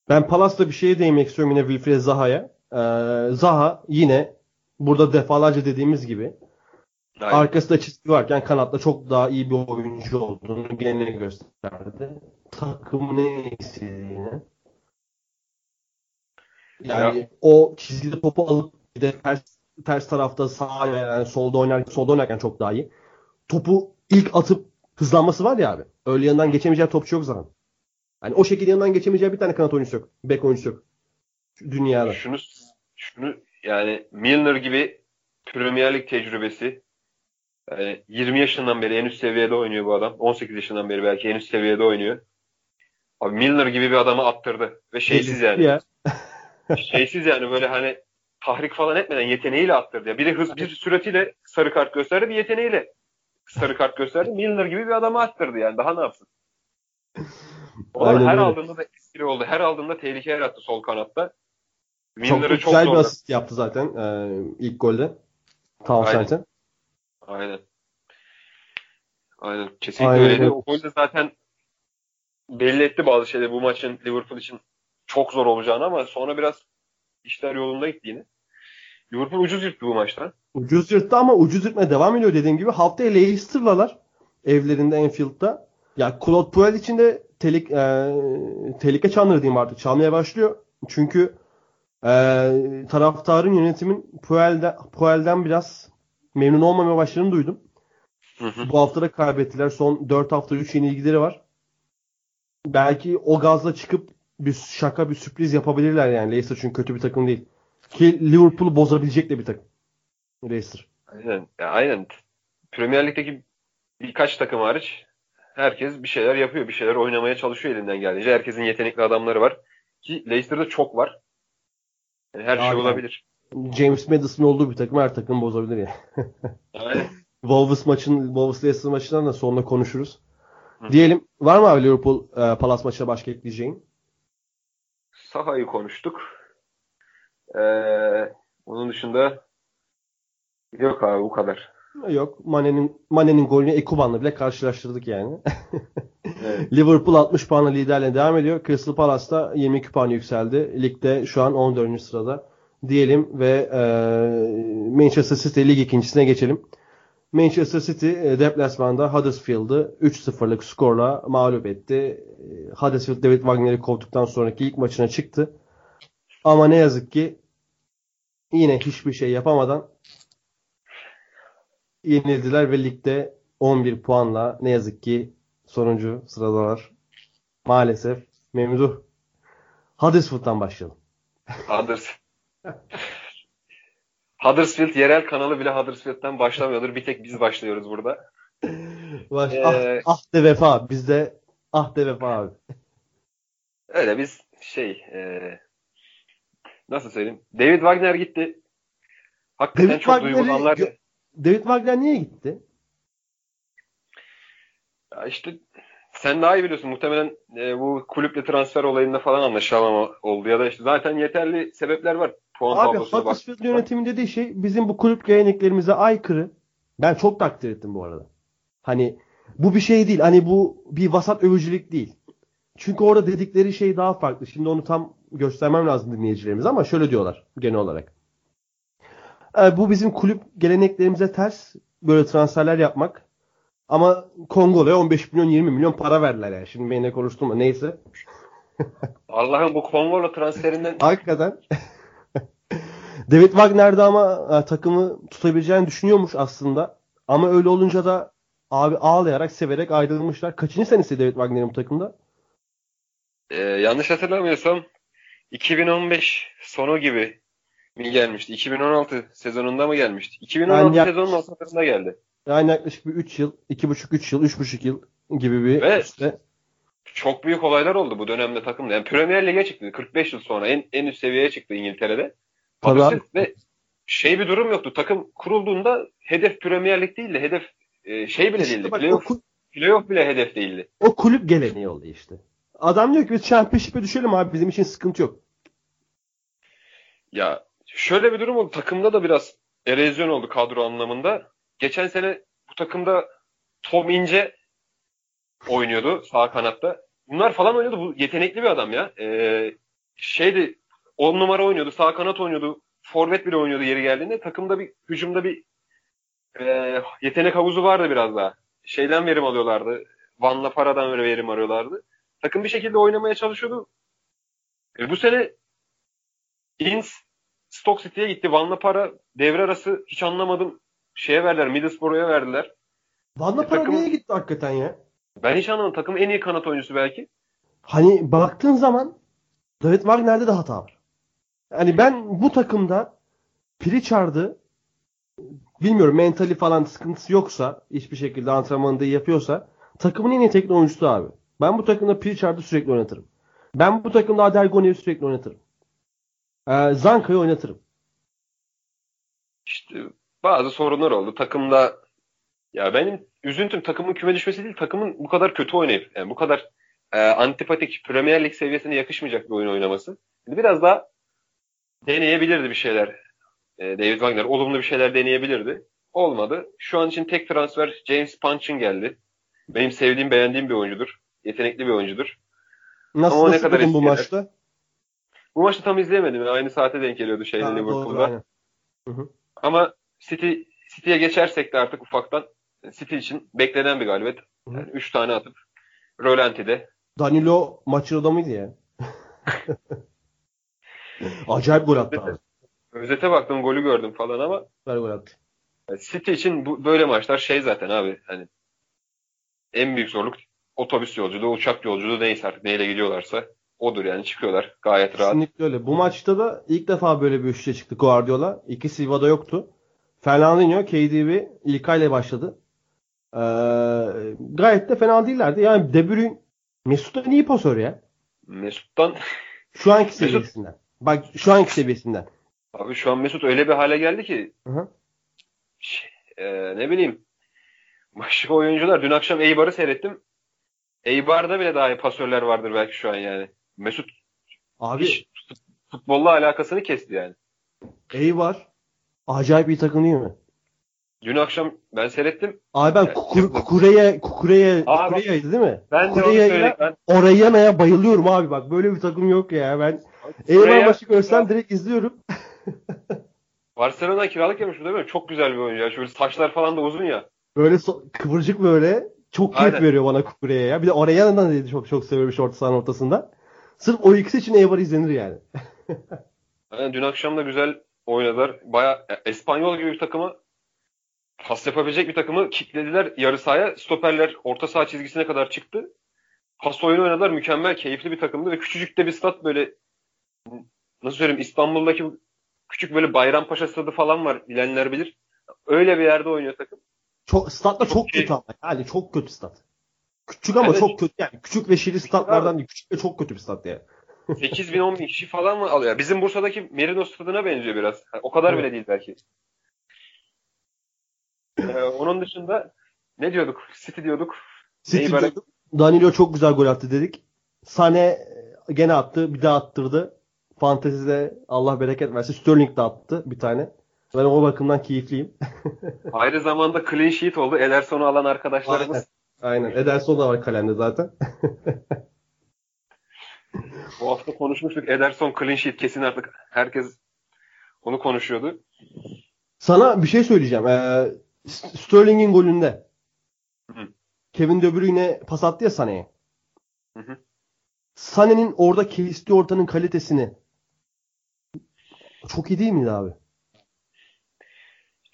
Ben Palas'ta bir şeye değinmek istiyorum yine Wilfried Zaha'ya. Ee, Zaha yine burada defalarca dediğimiz gibi Aynen. arkasında çizgi varken kanatta çok daha iyi bir oyuncu olduğunu gene gösterdi. Takımın en istediğini. Yani Ya. o çizgide topu alıp bir de ters, ters tarafta sağ yani solda oynarken solda oynarken çok daha iyi. Topu ilk atıp hızlanması var ya abi. Öyle yanından geçemeyeceği topçu yok zaten. Hani o şekilde yanından geçemeyeceği bir tane kanat oyuncusu yok. Bek oyuncusu yok. Dünyada. Şunu şunu yani Milner gibi Premier Lig tecrübesi yani 20 yaşından beri en üst seviyede oynuyor bu adam. 18 yaşından beri belki en üst seviyede oynuyor. Abi Milner gibi bir adamı attırdı ve şeysiz yani. Ya. şeysiz yani böyle hani tahrik falan etmeden yeteneğiyle attırdı. Ya. Bir de hız bir süratiyle sarı kart gösterdi bir yeteneğiyle sarı kart gösterdi. Milner gibi bir adamı attırdı yani daha ne yapsın? [LAUGHS] Aynen her öyle. aldığında da etkili oldu. Her aldığında tehlike yarattı sol kanatta. Çok, Milner'ı güzel bir zorladı. asist yaptı zaten e, ilk golde. Townsend'e. Aynen. Aynen. Kesinlikle Aynen öyle. O gol de zaten belli etti bazı şeyleri bu maçın Liverpool için çok zor olacağını ama sonra biraz işler yolunda gitti yine. Liverpool ucuz yırttı bu maçtan. Ucuz yırttı ama ucuz yırtmaya devam ediyor dediğim gibi. Haftaya Leicester'lalar evlerinde Enfield'da. Ya Claude Puel için de telik, e, tehlike çanları diyeyim artık. Çalmaya başlıyor. Çünkü e, taraftarın yönetimin Puel'den, Puel'den biraz memnun olmamaya başladığını duydum. Hı hı. Bu hafta da kaybettiler. Son 4 hafta 3 yenilgileri var. Belki o gazla çıkıp bir şaka bir sürpriz yapabilirler yani. Leicester çünkü kötü bir takım değil. Ki Liverpool'u bozabilecek de bir takım. Leicester. Aynen. Ya, aynen. Premier Lig'deki birkaç takım hariç herkes bir şeyler yapıyor. Bir şeyler oynamaya çalışıyor elinden geldiğince. Herkesin yetenekli adamları var. Ki Leicester'da çok var. Yani her şey Aynen. olabilir. James Madison olduğu bir takım her takım bozabilir ya. Aynen. [LAUGHS] Wolves maçın Wolves Leicester maçından da sonra konuşuruz. Hı. Diyelim var mı abi Liverpool e, Palace maçına başka ekleyeceğin? Sahayı konuştuk. Ee, onun dışında yok abi bu kadar. Yok. Mane'nin Mane'nin golünü Ekuban'la bile karşılaştırdık yani. [LAUGHS] Evet. Liverpool 60 puanla liderle devam ediyor. Crystal Palace da 22 puan yükseldi. Ligde şu an 14. sırada diyelim ve e, Manchester City lig ikincisine geçelim. Manchester City e, deplasmanda Huddersfield'ı 3-0'lık skorla mağlup etti. E, Huddersfield David Wagner'i kovduktan sonraki ilk maçına çıktı. Ama ne yazık ki yine hiçbir şey yapamadan yenildiler ve ligde 11 puanla ne yazık ki sonuncu sıradalar. Maalesef Memduh. Huddersfield'dan başlayalım. Hudders. [LAUGHS] Huddersfield yerel kanalı bile Huddersfield'den başlamıyordur. Bir tek biz başlıyoruz burada. Baş, Ee, ah, ah de vefa. Bizde ah de vefa abi. Öyle biz şey e, nasıl söyleyeyim? David Wagner gitti. Hakikaten David çok Wagner'i duygulu anlar. gö- David Wagner niye gitti? Ya işte sen daha iyi biliyorsun. Muhtemelen e, bu kulüple transfer olayında falan anlaşılamama oldu. Ya da işte zaten yeterli sebepler var. Puan Abi. Huddersfield yönetimin dediği şey bizim bu kulüp geleneklerimize aykırı. Ben çok takdir ettim bu arada. Hani bu bir şey değil. Hani bu bir vasat övücülük değil. Çünkü orada dedikleri şey daha farklı. Şimdi onu tam göstermem lazım dinleyicilerimize ama şöyle diyorlar genel olarak. E, bu bizim kulüp geleneklerimize ters böyle transferler yapmak. Ama Kongola'ya 15 milyon 20 milyon para verdiler yani. Şimdi benimle konuşturma neyse. Allah'ın bu Kongola transferinden Hakikaten. David Wagner de ama e, takımı tutabileceğini düşünüyormuş aslında. Ama öyle olunca da abi ağlayarak severek ayrılmışlar. Kaçıncı senesi David Wagner'in bu takımda? Ee, yanlış hatırlamıyorsam 2015 sonu gibi mi gelmişti? 2016 sezonunda mı gelmişti? 2016 Yani- sezonun ortalarında geldi. Yani yaklaşık bir 3 yıl, 2,5-3 yıl, 3,5 yıl gibi bir Ve- süre. Çok büyük olaylar oldu bu dönemde takımda. Yani Premier Lig'e çıktı. 45 yıl sonra en, en üst seviyeye çıktı İngiltere'de. Abi. Ve şey bir durum yoktu. Takım kurulduğunda hedef Premier Lig değildi. Hedef e, şey bile İşte değildi. bak, Playoff, ku- playoff bile hedef değildi. o kulüp geleneği oldu işte. Adam diyor ki biz Championship'e düşelim abi bizim için sıkıntı yok. Ya şöyle bir durum oldu. Takımda da biraz erozyon oldu kadro anlamında. Geçen sene bu takımda Tom Ince oynuyordu sağ kanatta. Bunlar falan oynuyordu. Bu yetenekli bir adam ya. Ee, şeydi 10 numara oynuyordu. Sağ kanat oynuyordu. Forvet bile oynuyordu yeri geldiğinde. Takımda bir hücumda bir e, yetenek havuzu vardı biraz daha. Şeyden verim alıyorlardı. Van'la paradan verim arıyorlardı. Takım bir şekilde oynamaya çalışıyordu. E, bu sene Ince Stoke City'ye gitti. Van'la para devre arası hiç anlamadım. Şeye verdiler. Middlesbrough'a verdiler. Van der E, Para takım- niye gitti hakikaten ya? Ben hiç anlamadım. Takımın en iyi kanat oyuncusu belki. Hani baktığın zaman David Wagner'de de hata var. Yani ben bu takımda Pritchard'ı bilmiyorum mentali falan sıkıntısı yoksa hiçbir şekilde antrenmanında yapıyorsa takımın en iyi teknik abi. Ben bu takımda Pritchard'ı sürekli oynatırım. Ben bu takımda Adelgone'yi sürekli oynatırım. Ee, Zanka'yı oynatırım. İşte bazı sorunlar oldu. Takımda ya benim üzüntüm takımın küme düşmesi değil, takımın bu kadar kötü oynayıp yani bu kadar e, antipatik Premier Lig seviyesine yakışmayacak bir oyun oynaması. Biraz daha deneyebilirdi bir şeyler. E, David Wagner olumlu bir şeyler deneyebilirdi. Olmadı. Şu an için tek transfer James Punch'ın geldi. Benim sevdiğim, beğendiğim bir oyuncudur. Yetenekli bir oyuncudur. Nasıl, Ama ne nasıl kadar buldun bu maçta? Bu maçı tam izleyemedim. Aynı saate denk geliyordu şeyle Ha, doğru, Liverpool'da. aynen. Ama City City'ye geçersek de artık ufaktan City için beklenen bir galibiyet. Hı. Yani 3 tane atıp Rolanti'de. Danilo maçın adamıydı ya. [LAUGHS] [LAUGHS] Acayip gol attı abi. Özete baktım golü gördüm falan ama Süper gol attı. City için bu, böyle maçlar şey zaten abi hani en büyük zorluk otobüs yolculuğu, uçak yolculuğu neyse artık neyle gidiyorlarsa odur yani çıkıyorlar gayet rahat. Kesinlikle öyle. Bu maçta da ilk defa böyle bir üçlü çıktı Guardiola. İki Silva'da yoktu. Fernandinho, KDB İlkay ile başladı. Ee, gayet de fena değillerdi. Yani De Bruyne Mesut da iyi pasör ya. Mesut'tan Şu anki Mesut- seviyesinden. Bak şu anki seviyesinden. abi şu an Mesut öyle bir hale geldi ki şey, e, ne bileyim başka oyuncular dün akşam Eibar'ı seyrettim. Eibar'da bile daha iyi pasörler vardır belki şu an yani. Mesut Abi hiç futbolla alakasını kesti yani. iyi var. Acayip iyi takım değil mi? Dün akşam ben seyrettim. Abi ben kukur, yok. kukureye kukureye kukureya'ydı değil mi? Ben de onu söyleyeyim. Ben Orayama'ya bayılıyorum abi bak. Böyle bir takım yok ya. Ben Kukureya- maçı görsem direkt izliyorum. [LAUGHS] Barcelona kiralık yapmış bu değil mi? Çok güzel bir oyuncu ya. Şöyle saçlar falan da uzun ya. Böyle so- kıvırcık böyle. Çok keyif Aynen. veriyor bana Kukure'ye ya. Bir de Oraya'dan dedi çok çok seviyorum orta sahanın ortasında. Sırf o ikisi için Eibar izlenir yani. [LAUGHS] Yani dün akşam da güzel oynadılar. Baya Espanyol gibi bir takımı pas yapabilecek bir takımı kicklediler yarı sahaya. Stoperler orta saha çizgisine kadar çıktı. Pas oyunu oynadılar. Mükemmel, keyifli bir takımdı ve küçücük de bir stat böyle nasıl söyleyeyim İstanbul'daki bu küçük böyle Bayrampaşa stadı falan var. Bilenler bilir. Öyle bir yerde oynuyor takım. Çok stat da çok Çok kötü ama. Yani çok kötü stat. Küçük ama Evet. çok kötü yani. Küçük ve şirin statlardan değil. Küçük ve çok kötü bir stat yani. [LAUGHS] 8 bin 10 bin kişi falan mı alıyor? Bizim Bursa'daki Merinos stadına benziyor biraz. Ha, O kadar Evet. bile değil belki. Ee, onun dışında ne diyorduk? City diyorduk. City diyorduk. Danilo çok güzel gol attı dedik. Sane gene attı. Bir daha attırdı. Fantezide Allah bereket versin. Sterling de attı bir tane. Ben o bakımdan keyifliyim. [LAUGHS] Ayrı zamanda clean sheet oldu. Ederson'u alan arkadaşlarımız. Aynen. Ederson da var kalemde zaten. [LAUGHS] Bu hafta konuşmuştuk. Ederson clean sheet kesin artık herkes onu konuşuyordu. Sana bir şey söyleyeceğim. Ee, Sterling'in golünde Hı. Kevin De Bruyne pas attı ya Sané'ye. Sané'nin orada kestiği ortanın kalitesini çok iyi değil miydi abi?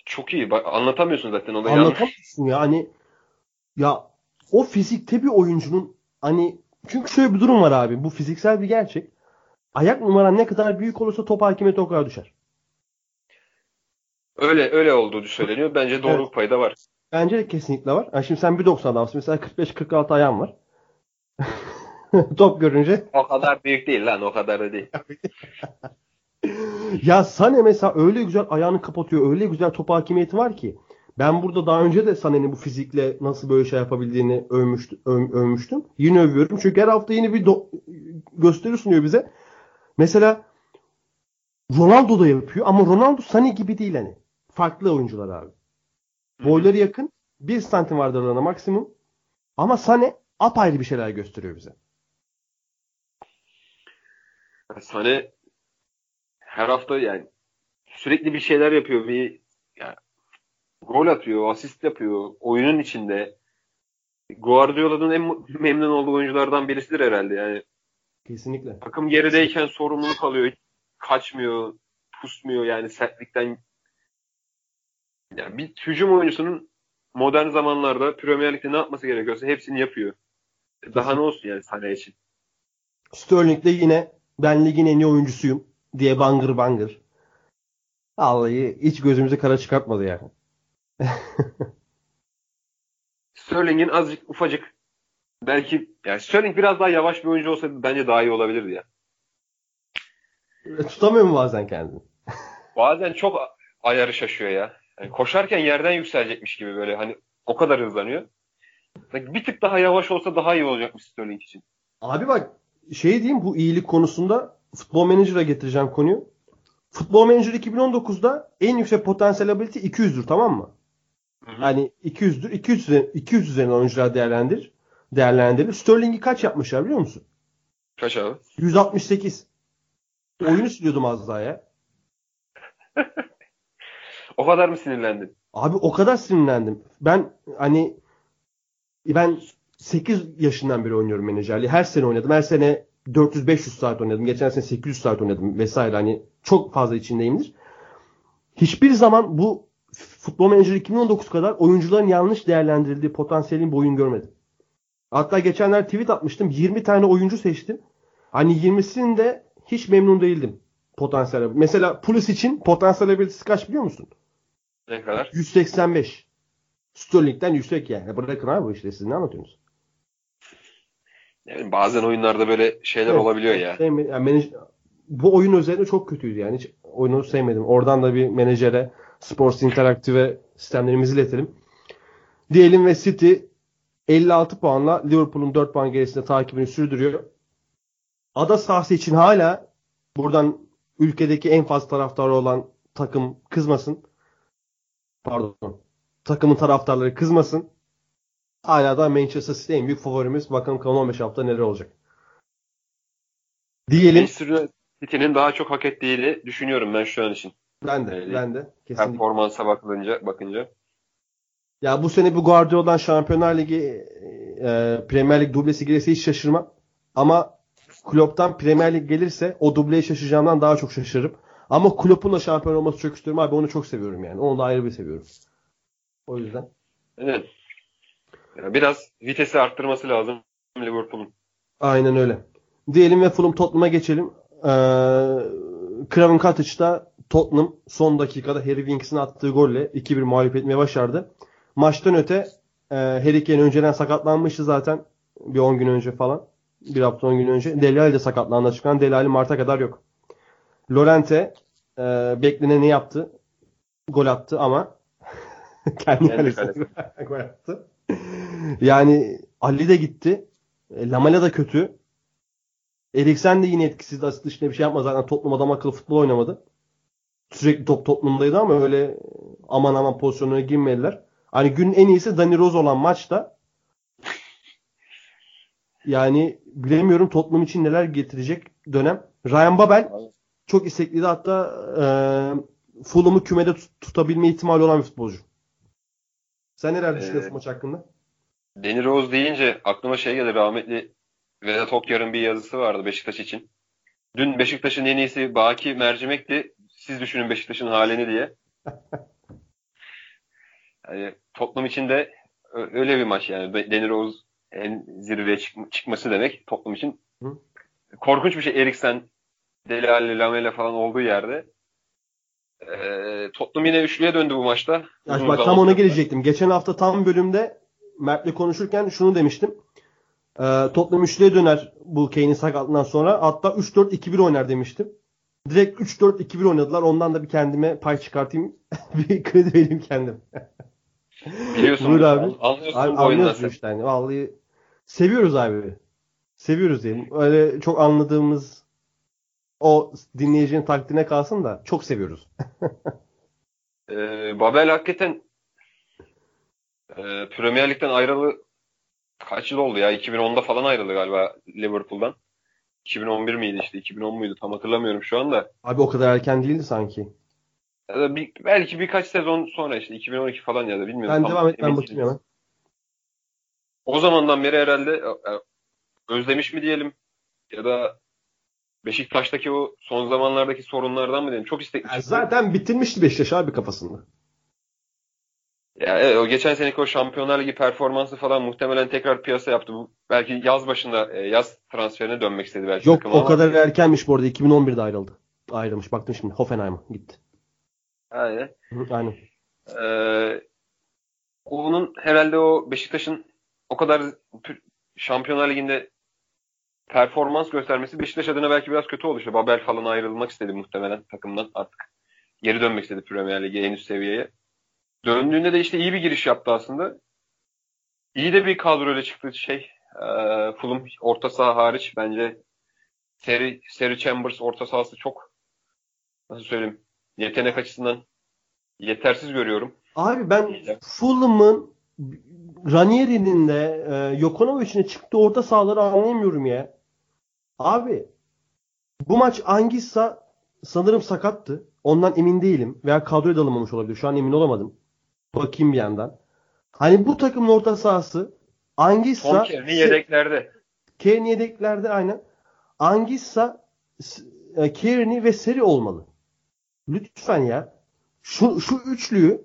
çok iyi. Bak, anlatamıyorsun zaten olayı. Anlatamıyorsun ya hani ya o fizikte bir oyuncunun hani çünkü şöyle bir durum var abi. Bu fiziksel bir gerçek. Ayak numaran ne kadar büyük olursa top hakimiyeti o kadar düşer. Öyle öyle olduğu söyleniyor. Bence doğruluk Evet. payı da var. Bence de kesinlikle var. Yani şimdi sen 1.90 adamsın. Mesela 45-46 ayağın var. [LAUGHS] top görünce O kadar büyük değil lan. O kadar da değil. [LAUGHS] ya Sane mesela öyle güzel ayağını kapatıyor. Öyle güzel top hakimiyeti var ki. Ben burada daha önce de Sané'nin bu fizikle nasıl böyle şey yapabildiğini övmüştüm, öv- övmüştüm. Yine övüyorum. Çünkü her hafta yeni bir do- gösteri sunuyor bize. Mesela Ronaldo da yapıyor ama Ronaldo Sané gibi değil hani. Farklı oyuncular abi. Boyları yakın. 1 santim vardır arana maksimum. Ama Sané apayrı bir şeyler gösteriyor bize. Sane her hafta yani sürekli bir şeyler yapıyor. Bir yani, gol atıyor, asist yapıyor. Oyunun içinde. Guardiola'nın en memnun olduğu oyunculardan birisidir herhalde. Yani Kesinlikle. takım gerideyken sorumluluk alıyor. Kaçmıyor, pusmuyor yani sertlikten. Yani bir hücum oyuncusunun modern zamanlarda Premier Lig'de ne yapması gerekiyorsa hepsini yapıyor. Daha ne olsun yani Sané için. Sterling de yine ben ligin en iyi oyuncusuyum diye bangır bangır. Vallahi hiç gözümüzü kara çıkartmadı yani. [LAUGHS] Sterling'in azıcık ufacık belki yani Sterling biraz daha yavaş bir oyuncu olsaydı bence daha iyi olabilirdi ya. Tutamıyor mu bazen kendini? [LAUGHS] Bazen çok ayarı şaşıyor ya. Yani koşarken yerden yükselecekmiş gibi böyle hani o kadar hızlanıyor. Bir tık daha yavaş olsa daha iyi olacakmış Sterling için. Abi bak şey diyeyim bu iyilik konusunda futbol menajer'a getireceğim konuyu. Futbol Manager 2019'da en yüksek potansiyel ability 200'dür tamam mü? Hı hı. Yani 200'dür. 200 üzerine, 200 üzerinden oyuncular değerlendirir. Değerlendirilir. Sterling'i kaç yapmışlar biliyor musun? Kaç abi? 168. Oyunu siliyordum az daha ya. [LAUGHS] O kadar mı sinirlendin? Abi o kadar sinirlendim. Ben hani ben 8 yaşından beri oynuyorum menajerliği. Her sene oynadım. Her sene 400-500 saat oynadım. Geçen sene 800 saat oynadım vesaire. Hani çok fazla içindeyimdir. Hiçbir zaman bu Futbol Manager 2019 kadar oyuncuların yanlış değerlendirildiği potansiyelin bir oyun görmedim. Hatta geçenler tweet atmıştım. 20 tane oyuncu seçtim. Hani 20'sinin de hiç memnun değildim. Potansiyel. Mesela Pulis için potansiyel ability'si kaç biliyor musun? Ne kadar? 185. Sterling'den yüksek yani. Bırakın abi bu işte siz ne anlatıyorsunuz? Yani bazen oyunlarda böyle şeyler Evet. olabiliyor ya. Sevme- yani menaj- bu oyun özellikle çok kötüydü yani. Hiç oyunu sevmedim. Oradan da bir menajere Sports Interactive'e sistemlerimizi iletelim. Diyelim ve City 56 puanla Liverpool'un 4 puan gerisinde takibini sürdürüyor. Ada sahası için hala buradan ülkedeki en fazla taraftarı olan takım kızmasın. Pardon. Takımın taraftarları kızmasın. Hala da Manchester City en büyük favorimiz. Bakalım kalan 15 hafta neler olacak. Diyelim. Manchester City'nin daha çok hak ettiğini düşünüyorum ben şu an için. Ben de. Öyle. Ben de. Kesinlikle. Performansa bakınca, bakınca. Ya bu sene bu Guardiola'dan Şampiyonlar Ligi e, Premier Lig dublesi gelirse hiç şaşırmam. Ama Klopp'tan Premier Lig gelirse o dubleye şaşıracağımdan daha çok şaşırırım. Ama Klopp'un da şampiyon olması çok istiyorum. Abi onu çok seviyorum yani. Onu da ayrı bir seviyorum. O yüzden. Evet. Ya biraz vitesi arttırması lazım Liverpool'un. Aynen öyle. Diyelim ve Fulham Tottenham'a geçelim. Ee, Craven Cottage'da Tottenham son dakikada Harry Winks'in attığı golle 2-1 mağlup etmeye başardı. Maçtan öte e, Harry Kane önceden sakatlanmıştı zaten. Bir 10 gün önce falan. Bir hafta 10 gün önce. Delali de sakatlandı açıklanan. Delali Mart'a kadar yok. Lorente e, bekleneni yaptı. Gol attı ama [LAUGHS] kendi Kendi kalesine [LAUGHS] gol attı. Yani Ali de gitti. E, Lamela da kötü. Eriksen de yine etkisiz. Asist dışında bir şey yapmadı. Zaten toplum adam akıllı futbol oynamadı. Sürekli top toplumdaydı ama öyle aman aman pozisyonuna girmediler. Hani günün en iyisi Dani Rose olan maçta. [LAUGHS] Yani bilemiyorum toplum için neler getirecek dönem. Ryan Babel çok istekliydi. Hatta e, Fulham'ı kümede tut- tutabilme ihtimali olan bir futbolcu. Sen neler düşünüyorsun Ee, maç hakkında? Danny Rose deyince aklıma şey gelir rahmetli Vedat Okyar'ın bir yazısı vardı Beşiktaş için. Dün Beşiktaş'ın en iyisi Baki Mercimek'ti. Siz düşünün Beşiktaş'ın halini diye. [LAUGHS] Yani Tottenham için de öyle bir maç yani. Danny Rose en zirveye çık- çıkması demek Tottenham için Hı. korkunç bir şey. Eriksen, Deli Ali, Lamela falan olduğu yerde ee, Tottenham yine üçlüye döndü bu maçta. Ya bak tam ona gelecektim. Geçen hafta tam bölümde Mert'le konuşurken şunu demiştim. Ee, Tottenham üçlüye döner bu Kane'in sakatlığından sonra. Hatta 3-4-2-1 oynar demiştim. Direkt 3-4-2-1 oynadılar. Ondan da bir kendime pay çıkartayım. [LAUGHS] bir kredi vereyim kendim. Biliyorsun. Buyur abi. Anlıyorsun abi, anlıyoruz işte. Yani. Vallahi seviyoruz abi. Seviyoruz diyelim. Öyle çok anladığımız o dinleyicinin takdirine kalsın da çok seviyoruz. [LAUGHS] ee, Babel hakikaten e, Premier Lig'den ayrılı kaç yıl oldu ya? 2010'da falan ayrıldı galiba Liverpool'dan. 2011 miydi işte? 2010 muydu? Tam hatırlamıyorum şu anda. Abi o kadar erken değildi sanki. Ya da bir, belki birkaç sezon sonra işte 2012 falan ya da bilmiyorum. Ben devam et ben bakayım hemen. O zamandan beri herhalde e, e, özlemiş mi diyelim ya da Beşiktaş'taki o son zamanlardaki sorunlardan mı diyelim? Çok istekli. Yani zaten bitirmişti Beşiktaş abi kafasında. Ya evet, o geçen seneki o Şampiyonlar Ligi performansı falan muhtemelen tekrar piyasa yaptı. Bu belki yaz başında e, yaz transferine dönmek istedi belki. Yok o ama. kadar erkenmiş bu arada. 2011'de ayrıldı. Ayrılmış. Baktım şimdi Hoffenheim'a gitti. Aynen. Aynen. Ee, onun herhalde o Beşiktaş'ın o kadar Şampiyonlar Ligi'nde performans göstermesi Beşiktaş adına belki biraz kötü oldu. İşte Babel falan ayrılmak istedi muhtemelen takımdan artık. Geri dönmek istedi Premier Lig'e en üst seviyeye. Döndüğünde de işte iyi bir giriş yaptı aslında. İyi de bir kadroyla çıktı şey. E, Fulham orta saha hariç bence Seri, Seri Chambers orta sahası çok nasıl söyleyeyim yetenek açısından yetersiz görüyorum. Abi ben Fulham'ın Ranieri'nin de e, Jokonovic'in çıktığı orta sahaları anlayamıyorum ya. Abi bu maç Angissa sanırım sakattı. Ondan emin değilim. Veya kadroya dalınmamış olabilir. Şu an emin olamadım. Bakayım bir yandan. Hani bu takımın orta sahası Angissa Kearney yedeklerde. Kearney yedeklerde aynen. Angissa e, Kearney ve Seri olmalı. Lütfen ya. Şu, şu üçlüyü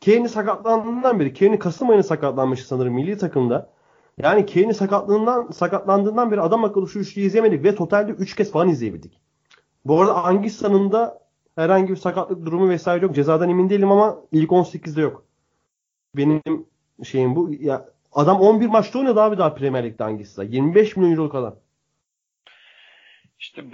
Kearney sakatlandığından beri Kearney Kasım ayında sakatlanmış sanırım milli takımda. Yani Kearney sakatlığından sakatlandığından beri adam akıllı şu üçlüyü izleyemedik ve totalde 3 kez falan izleyebildik. Bu arada Angissa'nın da herhangi bir sakatlık durumu vesaire yok. Cezadan emin değilim ama ilk 18'de yok. Benim şeyim bu. Ya adam 11 maçta oynadı abi daha Premier Lig'de Angissa. 25 milyon euroluk adam. İşte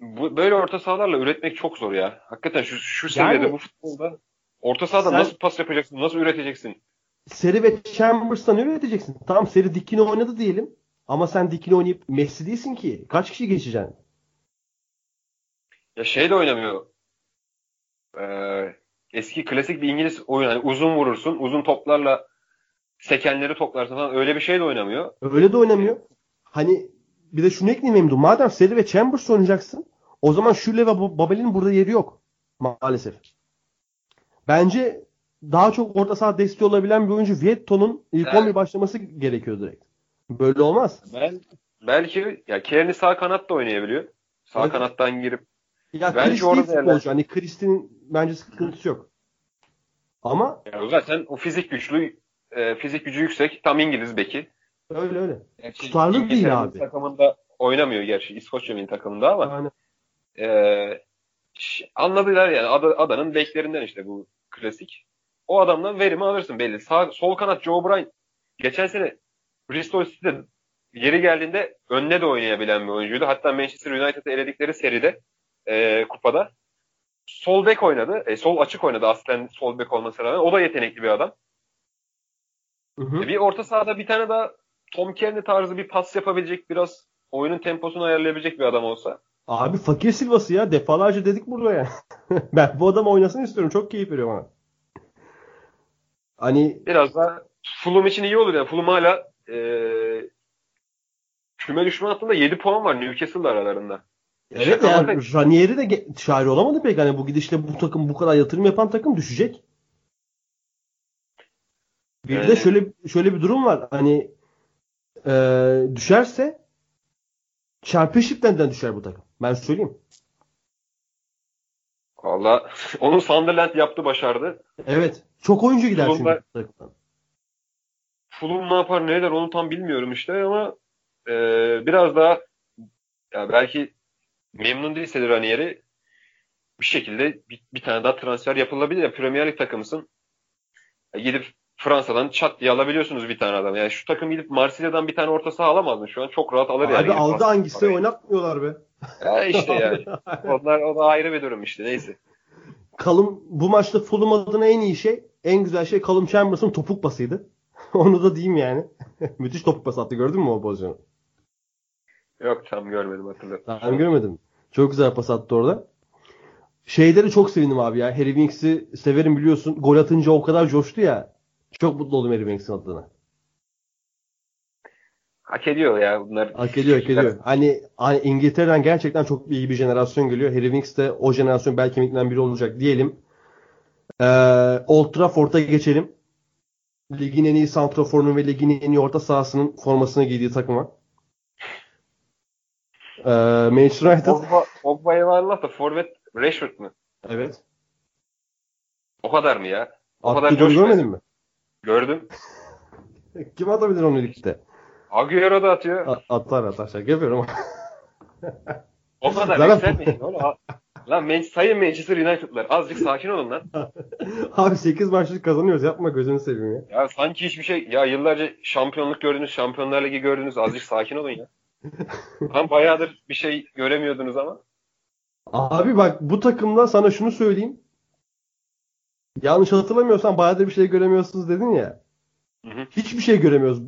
bu, böyle orta sahalarla üretmek çok zor ya. Hakikaten şu, şu seviyede yani, bu futbolda orta sahada sen, nasıl pas yapacaksın? Nasıl üreteceksin? Seri ve Chambers'tan üreteceksin. Tamam Seri dikini oynadı diyelim. Ama sen dikini oynayıp Messi değilsin ki. Kaç kişi geçeceksin? Ya şey de oynamıyor. Ee, eski klasik bir İngiliz oyun. Hani uzun vurursun. Uzun toplarla sekenleri toplarsın falan. Öyle bir şey de oynamıyor. Öyle de oynamıyor. Hani bir de şunu ekleyeyim Emdu. Madem Seri ve Chambers oynayacaksın o zaman Şule ve Babel'in burada yeri yok. Maalesef. Bence daha çok orta saha desteği olabilen bir oyuncu Vietto'nun ilk evet. 11 başlaması gerekiyor direkt. Böyle olmaz. Ben, belki ya Kearney sağ kanat da oynayabiliyor. Sağ evet. kanattan girip ya bence orada futbolcu. Hani Kristin'in bence sıkıntısı yok. Ama ya zaten o fizik güçlü e, fizik gücü yüksek tam İngiliz beki. Öyle öyle. Gerçi Tutarlı değil abi. takımında oynamıyor gerçi İskoçya milli takımında ama Aynen. e, anladılar yani Ad, adanın beklerinden işte bu klasik. O adamdan verimi alırsın belli. Sağ, sol kanat Joe Bryan geçen sene Bristol City'de yeri geldiğinde önüne de oynayabilen bir oyuncuydu. Hatta Manchester United'ı eledikleri seride e, kupada sol bek oynadı. E, sol açık oynadı aslen sol bek olmasına rağmen. O da yetenekli bir adam. Hı hı. E, bir orta sahada bir tane daha Tom Kearney tarzı bir pas yapabilecek biraz oyunun temposunu ayarlayabilecek bir adam olsa. Abi fakir Silva'sı ya. Defalarca dedik burada ya. [LAUGHS] ben bu adam oynasın istiyorum. Çok keyif veriyor bana. Hani biraz da Fulham için iyi olur yani. Fulham hala e, küme düşme hattında 7 puan var Newcastle'la aralarında. Evet yani Ranieri de çare olamadı pek. Hani bu gidişle bu takım bu kadar yatırım yapan takım düşecek. Bir evet. de şöyle şöyle bir durum var. Hani e, düşerse Championship'ten düşer bu takım. Ben söyleyeyim. Valla [LAUGHS] onu Sunderland yaptı başardı. Evet. Çok oyuncu gider Fulham'da- çünkü. Fulham ne yapar ne eder onu tam bilmiyorum işte ama e, biraz daha ya belki memnun değilse Ranieri bir şekilde bir, bir tane daha transfer yapılabilir. Ya Premier Lig takımısın. Ya gidip Fransa'dan çat diye alabiliyorsunuz bir tane adam. Yani şu takım gidip Marsilya'dan bir tane orta saha alamaz mı? Şu an çok rahat alır yani. Abi aldı hangisi parayı. oynatmıyorlar be. Ya işte [LAUGHS] yani. Onlar o da ayrı bir durum işte neyse. Kalım bu maçta Fulham adına en iyi şey, en güzel şey Kalım Chambers'ın topuk pasıydı. [LAUGHS] Onu da diyeyim yani. [LAUGHS] Müthiş topuk pas attı gördün mü o pozisyonu? Yok tam görmedim hatırlıyorum. Ben görmedim. Çok güzel pas attı orada. Şeyleri çok sevindim abi ya. Harry Winks'i severim biliyorsun. Gol atınca o kadar coştu ya. Çok mutlu oldum Harry Winks'in adına. Hak ediyor ya bunlar. Hak ediyor, hak ediyor. Hani, hani İngiltere'den gerçekten çok iyi bir jenerasyon geliyor. Harry Winks de o jenerasyon belki kemiklerinden biri olacak diyelim. Ee, Old Trafford'a geçelim. Ligin en iyi santraforunun ve ligin en iyi orta sahasının formasını giydiği takıma. Ee, Manchester United. Pogba, Pogba eyvallah da forvet Rashford mı? Evet. O kadar mı ya? O kadar Attığı golü görmedin mi? Gördüm. [LAUGHS] Kim atabilir onu ligde? Agüero da atıyor. A- Atar atar şaka yapıyorum. [LAUGHS] O kadar Zaten- yükselmeyin oğlum. Lan Man- sayın Manchester United'lar azıcık sakin olun lan. [LAUGHS] Abi 8 maçlık kazanıyoruz yapma gözünü seveyim ya. Ya sanki hiçbir şey ya yıllarca şampiyonluk gördünüz, Şampiyonlar Ligi gördünüz. Azıcık sakin olun ya. Lan bayağıdır bir şey göremiyordunuz ama. Abi bak bu takımda sana şunu söyleyeyim. Yanlış hatırlamıyorsan bayağıdır bir şey göremiyorsunuz dedin ya. Hı hı. Hiçbir şey göremiyoruz.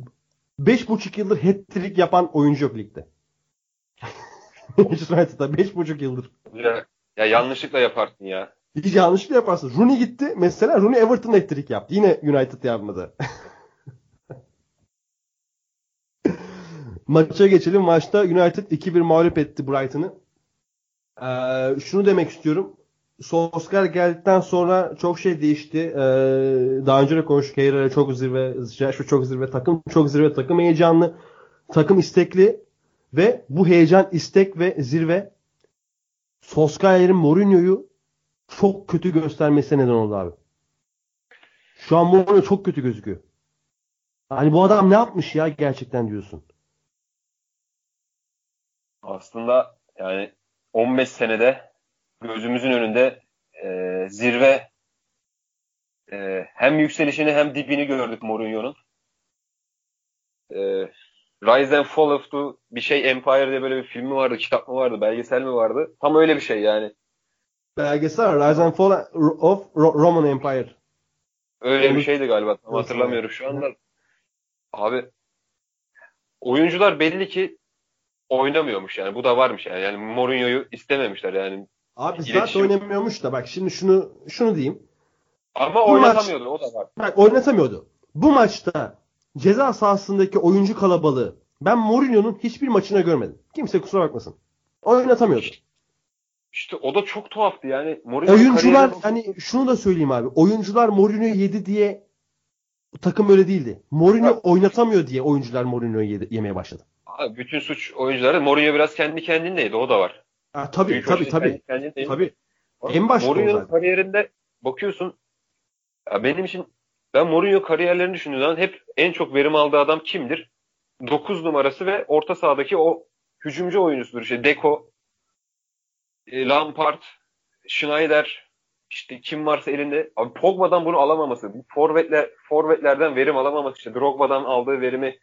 5,5 yıldır hat-trick yapan oyuncu yok ligde. [LAUGHS] United'da 5,5 yıldır. Ya, ya yanlışlıkla yaparsın ya. Hiç yanlışlıkla yaparsın. Rooney gitti. Mesela Rooney Everton hat-trick yaptı. Yine United yapmadı. [LAUGHS] Maça geçelim. Maçta United 2-1 mağlup etti Brighton'ı. Ee, şunu demek istiyorum. Solskjaer geldikten sonra çok şey değişti. Ee, daha önce de konuştuk. Herrera çok zirve, Rashford çok zirve, takım çok zirve, takım heyecanlı, takım istekli ve bu heyecan, istek ve zirve Solskjaer'in Mourinho'yu çok kötü göstermesine neden oldu abi. Şu an Mourinho çok kötü gözüküyor. Hani bu adam ne yapmış ya gerçekten diyorsun. Aslında yani 15 senede gözümüzün önünde e, zirve e, hem yükselişini hem dibini gördük Mourinho'nun. E, Rise and Fall of the bir şey Empire diye böyle bir filmi vardı, kitap mı vardı, belgesel mi vardı? Tam öyle bir şey yani. Belgesel Rise and Fall of Ro- Roman Empire. Öyle bir şeydi galiba. Tam hatırlamıyorum şu anda. Abi oyuncular belli ki oynamıyormuş yani. Bu da varmış yani. Yani Mourinho'yu istememişler yani. Abi İletişim. zaten oynamıyormuş da bak şimdi şunu şunu diyeyim. Ama Bu oynatamıyordu o da var. Bak oynatamıyordu. Bu maçta ceza sahasındaki oyuncu kalabalığı ben Mourinho'nun hiçbir maçına görmedim. Kimse kusura bakmasın. Oynatamıyordu. İşte o da çok tuhaftı yani. Mourinho'nun Oyuncular kariyerine- hani şunu da söyleyeyim abi. Oyuncular Mourinho yedi diye takım öyle değildi. Mourinho Evet. oynatamıyor diye oyuncular Mourinho'yu yemeye başladı. Abi bütün suç oyuncuların. Mourinho biraz kendi kendindeydi. O da var. Ha, tabii Büyük tabii tabii. kendi. Tabii. En başta Mourinho'nun kariyerinde bakıyorsun ya benim için ben Mourinho kariyerlerini düşündüğüm zaman hep en çok verim aldığı adam kimdir? 9 numarası ve orta sahadaki o hücumcu oyuncusudur. İşte Deco, e, Lampard, Schneider, işte kim varsa elinde. Abi Pogba'dan bunu alamaması, forvetler, forvetlerden verim alamaması, işte Drogba'dan aldığı verimi,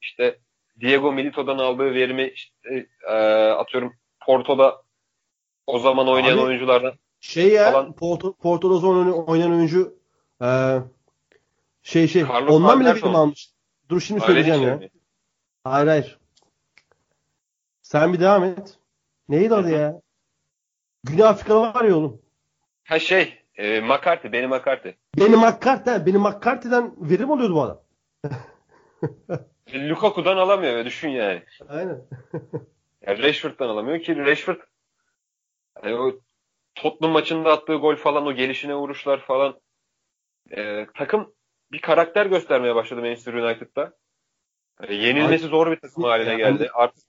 işte Diego Milito'dan aldığı verimi, işte, e, atıyorum Porto'da o zaman oynayan Abi- oyunculardan Şey ya Falan. Porto, Porto'da son oynayan oyuncu e, şey şey Carlos ondan bile verim almış. Dur şimdi Öyle söyleyeceğim şey ya. mi? Hayır hayır. Sen bir devam et. Neydi adı ya? Güney Afrikalı var ya oğlum. Ha şey, e, McCarthy, benim McCarthy. Benim McCarthy, benim McCarthy'den verim alıyordu bu adam. [LAUGHS] Lukaku'dan alamıyor düşün yani. Aynen. yani Rashford'dan alamıyor ki Rashford hani o Tottenham maçında attığı gol falan o gelişine vuruşlar falan e, takım bir karakter göstermeye başladı Manchester United'da. Yani yenilmesi zor bir takım haline geldi. Artık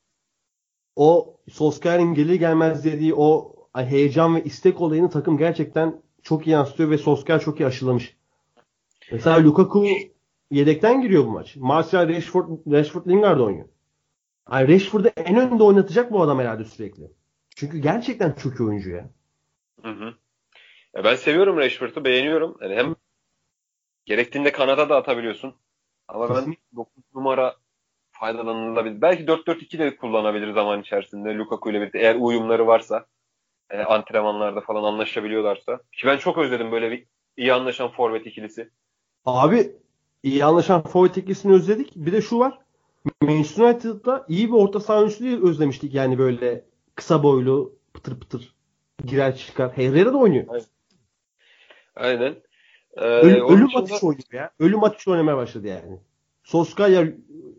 O Solskjaer'in gelir gelmez dediği o heyecan ve istek olayını takım gerçekten çok iyi yansıtıyor ve Solskjaer çok iyi aşılamış. Mesela Lukaku yedekten giriyor bu maç. Martial, Rashford, Rashford Lingard oynuyor. Yani Rashford'u en önde oynatacak bu adam herhalde sürekli. Çünkü gerçekten çok iyi oyuncu ya. Hı hı. Ya ben seviyorum Rashford'u, beğeniyorum. Yani hem gerektiğinde kanada da atabiliyorsun. Ama ben Kesinlikle. 9 numara faydalanılabilir. Belki 4-4-2 de kullanabilir zaman içerisinde Lukaku ile birlikte eğer uyumları varsa e, antrenmanlarda falan anlaşabiliyorlarsa. Ki ben çok özledim böyle bir iyi anlaşan forvet ikilisi. Abi iyi anlaşan forvet ikilisini özledik. Bir de şu var. Manchester United'da iyi bir orta saha oyuncusu özlemiştik. Yani böyle kısa boylu, pıtır pıtır girer çıkar. Herrera da oynuyor. Aynen. Ee, ölüm dışında- atış oynuyor ya. Ölüm atış oynamaya başladı yani. Soskaya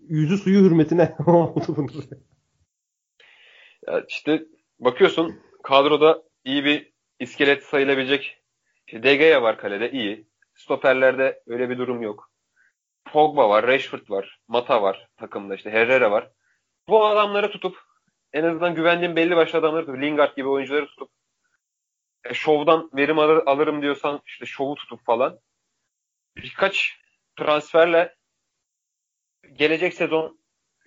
yüzü suyu hürmetine [LAUGHS] oldu bunlar. Ya işte bakıyorsun kadroda iyi bir iskelet sayılabilecek işte Gea var kalede iyi. Stoperlerde öyle bir durum yok. Pogba var, Rashford var, Mata var takımda işte Herrera var. Bu adamları tutup en azından güvendiğim belli başlı adamları tutup Lingard gibi oyuncuları tutup e, şovdan verim alır, alırım diyorsan işte şovu tutup falan birkaç transferle gelecek sezon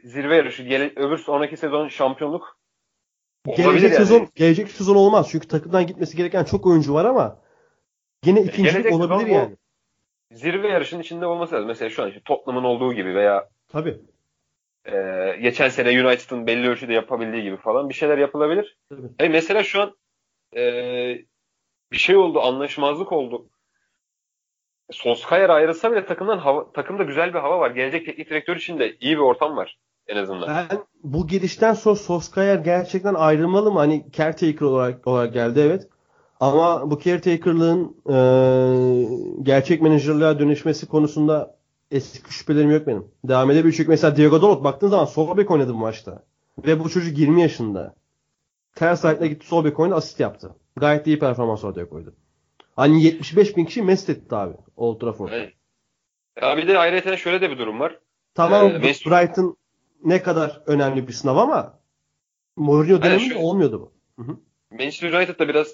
zirve yarışı, gele, öbür sonraki sezon şampiyonluk Gelecek yani. sezon gelecek sezon olmaz. Çünkü takımdan gitmesi gereken çok oyuncu var ama yine ikincilik gelecek olabilir yani. Zirve yarışının içinde olması lazım. Mesela şu an işte Tottenham'ın olduğu gibi veya Tabii. e, geçen sene United'ın belli ölçüde yapabildiği gibi falan bir şeyler yapılabilir. Tabii. Hani mesela şu an e, bir şey oldu, anlaşmazlık oldu. Solskjaer ayrılsa bile takımdan hava, takımda güzel bir hava var. Gelecek teknik direktör için de iyi bir ortam var en azından. Ben bu gidişten sonra Solskjaer gerçekten ayrılmalı mı? Hani caretaker olarak, olarak geldi evet. Ama bu caretaker'lığın e, gerçek menajerliğe dönüşmesi konusunda eski şüphelerim yok benim. Devam edebilir. Çünkü mesela Diego Dalot baktığın zaman sol bek oynadı bu maçta. Ve bu çocuk 20 yaşında. Ters ayakla gitti sol bek oynadı asist yaptı. Gayet iyi performans ortaya koydu. Hani 75 bin kişi mest etti abi Old Trafford'da. Evet. Ya bir de ayrıca şöyle de bir durum var. Tamam Ee, West- Brighton ne kadar önemli bir sınav ama Mourinho döneminde şöyle- olmuyordu bu. Manchester United da biraz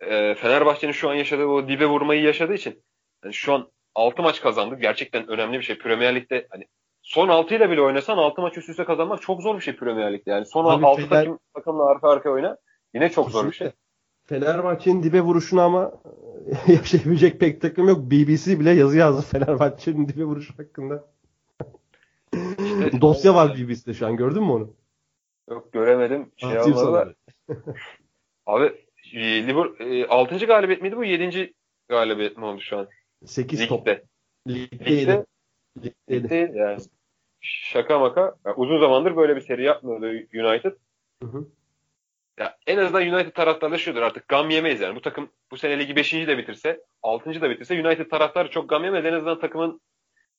e, Fenerbahçe'nin şu an yaşadığı o dibe vurmayı yaşadığı için yani şu an 6 maç kazandı. Gerçekten önemli bir şey. Premier Lig'de hani son 6 ile bile oynasan 6 maç üst üste kazanmak çok zor bir şey Premier Lig'de. Yani son Abi 6 Fener- takım, takımla arka arkaya oyna yine çok zor bir şey. Fenerbahçe'nin dibe vuruşunu ama [LAUGHS] yaşayabilecek pek takım yok. BBC bile yazı yazdı Fenerbahçe'nin dibe vuruşu hakkında. İşte- Dosya var BBC'de şu an gördün mü onu? Yok göremedim. Şey sana. Abi e, Liverpool e, 6. galibiyet miydi bu? 7. galibiyet mi oldu şu an? 8 top. Ligde. Ligde Ligdeydi. değil yani. Şaka maka. Ya uzun zamandır böyle bir seri yapmıyordu United. Hı hı. Ya en azından United taraftarları şudur artık gam yemeyiz yani. Bu takım bu sene ligi 5. de bitirse 6. da bitirse United taraftarı çok gam yemez. En azından takımın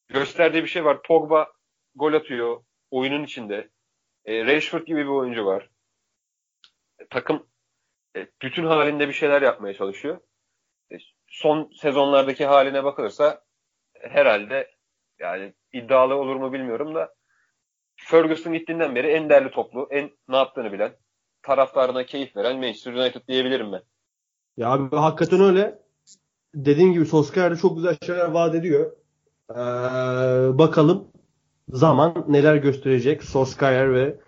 gösterdiği bir şey var. Pogba gol atıyor oyunun içinde. E, Rashford gibi bir oyuncu var. E, takım e, bütün halinde bir şeyler yapmaya çalışıyor. E, son sezonlardaki haline bakılırsa herhalde yani iddialı olur mu bilmiyorum da Ferguson gittiğinden beri en değerli toplu, en ne yaptığını bilen, taraftarına keyif veren Manchester United diyebilirim ben. Ya abi hakikaten öyle. Dediğin gibi Solskjaer çok güzel şeyler vaat ediyor. Ee, bakalım zaman neler gösterecek Solskjaer ve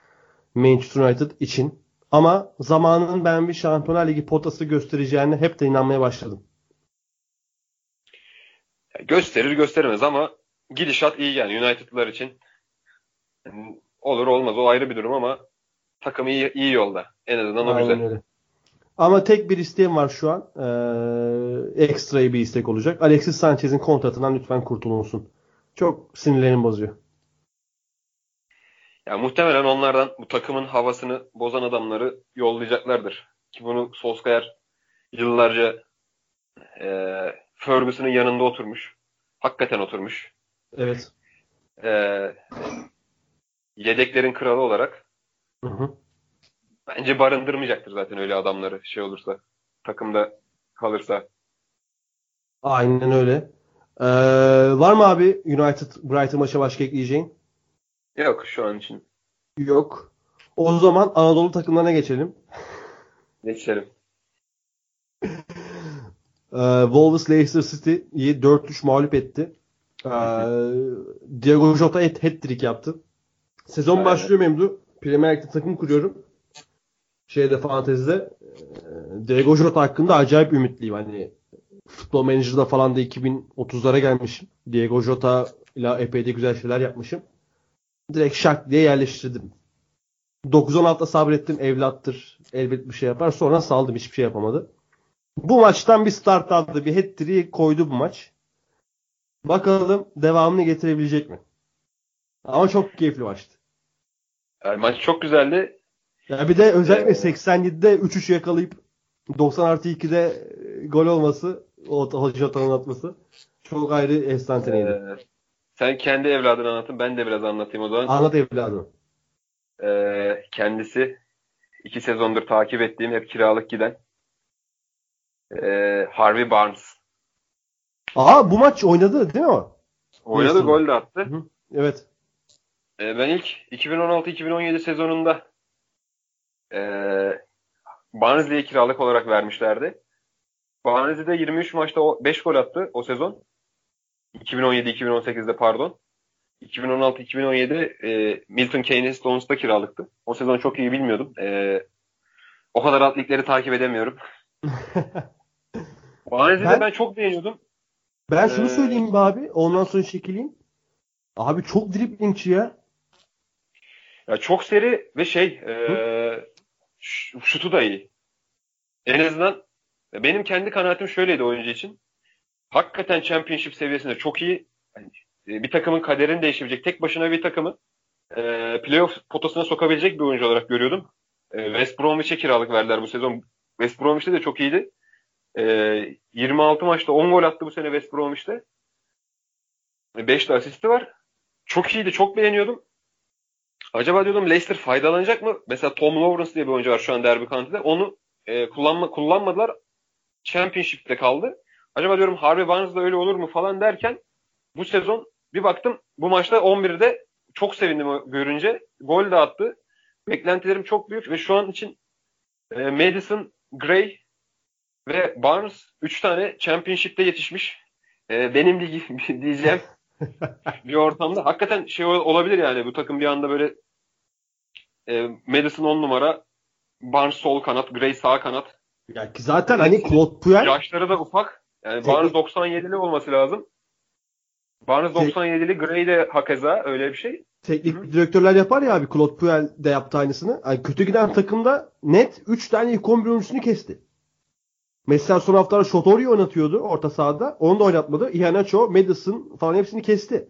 Manchester United için. Ama zamanın ben bir Şampiyonlar Ligi potası göstereceğine hep de inanmaya başladım. Gösterir gösteremez ama gidişat iyi yani United'lar için. Olur olmaz o ayrı bir durum ama takım iyi, iyi yolda. En azından o Aynen güzel. öyle. Ama tek bir isteğim var şu an. Ee, ekstra bir istek olacak. Alexis Sanchez'in kontratından lütfen kurtulunsun. Çok sinirlerimi bozuyor. Yani muhtemelen onlardan bu takımın havasını bozan adamları yollayacaklardır. Ki bunu Solskjaer yıllarca e, Ferguson'ın yanında oturmuş. Hakikaten oturmuş. Evet. E, yedeklerin kralı olarak Hı hı. bence barındırmayacaktır zaten öyle adamları şey olursa. Takımda kalırsa. Aynen öyle. Ee, var mı abi United Brighton maça başka ekleyeceğin? Yok şu an için. Yok. O zaman Anadolu takımlarına geçelim. Geçelim. [LAUGHS] Ee, Wolves Leicester City'yi 4-3 mağlup etti. Ee, Diego Jota hat- hat-trick yaptı. Sezon Evet. başlıyor Memdu. Premier Lig'de takım kuruyorum. Şeyde fantezide e, Diego Jota hakkında acayip ümitliyim. Hani futbol menajerda falan da 2030'lara gelmişim. Diego Jota ile epey de güzel şeyler yapmışım. Direkt şak diye yerleştirdim. 9-10 hafta sabrettim. Evlattır. Elbet bir şey yapar. Sonra saldım. Hiçbir şey yapamadı. Bu maçtan bir start aldı. Bir hat koydu bu maç. Bakalım devamını getirebilecek mi? Ama çok keyifli maçtı. Yani maç çok güzeldi. Ya bir de özellikle Ee, 87'de 3-3 yakalayıp 90 artı 2'de e, gol olması, o Jota'nın atması çok ayrı efsaneydi. Ee, sen kendi evladını anlatın. Ben de biraz anlatayım o zaman. Anlat evladım. Ee, kendisi iki sezondur takip ettiğim hep kiralık giden ee, Harvey Barnes. Aa bu maç oynadı değil mi o? Oynadı gol de attı. Hı. Evet. Ee, ben ilk 2016-2017 sezonunda ee, Barnsley'e kiralık olarak vermişlerdi. Barnsley'de 23 maçta 5 gol attı o sezon. 2017-2018'de pardon. 2016-2017 e, Milton Keynes Stones'ta kiralıktı. O sezon çok iyi bilmiyordum. E, o kadar alt ligleri takip edemiyorum. [LAUGHS] Barnsley'de Ben- ben çok beğeniyordum. Ben şunu Ee, söyleyeyim abi. Ondan sonra çekileyim. Abi çok driplingçi ya. Ya çok seri ve şey e, şutu da iyi. En azından benim kendi kanaatim şöyleydi oyuncu için. Hakikaten championship seviyesinde çok iyi. Yani, e, bir takımın kaderini değiştirecek. Tek başına bir takımı e, playoff potasına sokabilecek bir oyuncu olarak görüyordum. E, West Bromwich'e kiralık verdiler bu sezon. West Bromwich'te de çok iyiydi. E, 26 maçta 10 gol attı bu sene West Bromwich'te. 5 de asisti var. Çok iyiydi. Çok beğeniyordum. Acaba diyordum Leicester faydalanacak mı? Mesela Tom Lawrence diye bir oyuncu var şu an Derby County'de. Onu e, kullanma, kullanmadılar. Championship'te kaldı. Acaba diyorum Harvey Barnes da öyle olur mu falan derken bu sezon bir baktım bu maçta 11'de çok sevindim görünce. Gol de attı. Beklentilerim çok büyük ve şu an için e, Madison, Gray ve Barnes 3 tane Championship'te yetişmiş. E, benim ligi [LAUGHS] diyeceğim [LAUGHS] bir ortamda. Hakikaten şey ol- olabilir yani bu takım bir anda böyle e, Madison 10 numara, Barnes sol kanat, Gray sağ kanat. Ya ki zaten hani Claude Puel Yaşları da ufak. Yani Barnes 97'li olması lazım. Barnes Tek- 97'li, Gray de hakeza öyle bir şey. teknik direktörler yapar ya abi. Claude Puel de yaptı aynısını. Yani kötü giden takımda net 3 tane ilk 11 oyuncusunu kesti. Mesela son haftalar Shotori oynatıyordu orta sahada. Onu da oynatmadı. Iheanacho, Madison falan hepsini kesti.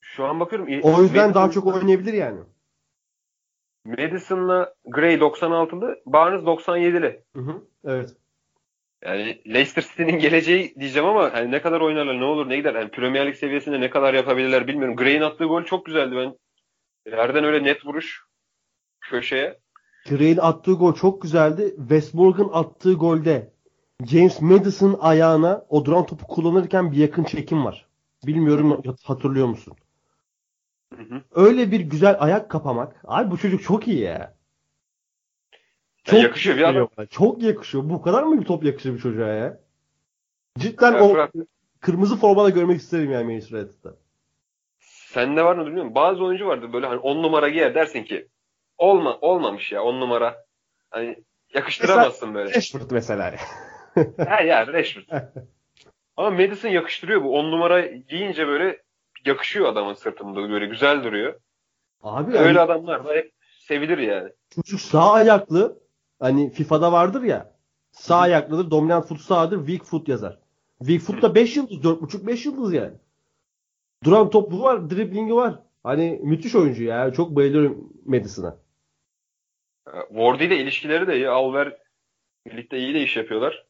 Şu an bakıyorum. O yüzden Madison- daha çok oynayabilir yani. Madison'la Gray 96'lı, Barnes 97'li. Hı hı. Evet. Yani Leicester City'nin geleceği diyeceğim ama hani ne kadar oynarlar, ne olur, ne gider. Yani Premier Lig seviyesinde ne kadar yapabilirler bilmiyorum. Gray'in attığı gol çok güzeldi. Ben yerden öyle net vuruş köşeye. Gray'in attığı gol çok güzeldi. West Morgan attığı golde James Madison ayağına o duran topu kullanırken bir yakın çekim var. Bilmiyorum hatırlıyor musun? Hı hı. Öyle bir güzel ayak kapamak. Abi bu çocuk çok iyi ya. Ya yakışıyor bir adam. Çok yakışıyor. Bu kadar mı bir top yakışır bir çocuğa ya? Cidden Ya o Fırat, kırmızı formada görmek isterim yani Manchester United'da. sende var mı bilmiyorum. Bazı oyuncu vardır böyle hani 10 numara giyer dersin ki olma olmamış ya 10 numara. Hani yakıştıramazsın böyle. Rashford mesela. [LAUGHS] Ha ya Rashford. [LAUGHS] Ama Madison yakıştırıyor bu. 10 numara giyince böyle yakışıyor adamın sırtında böyle güzel duruyor. Abi Öyle yani adamlar da hep sevilir yani. çocuk sağ ayaklı. Hani FIFA'da vardır ya. Sağ ayaklıdır. Dominant foot sağdır. Weak foot yazar. Weak foot da 5 yıldız. 4.5-5 yıldız yani. Duran topu var. Driblingi var. Hani müthiş oyuncu ya. Çok bayılıyorum Madison'a. Wardy ile ilişkileri de iyi. Alver birlikte iyi de iş yapıyorlar.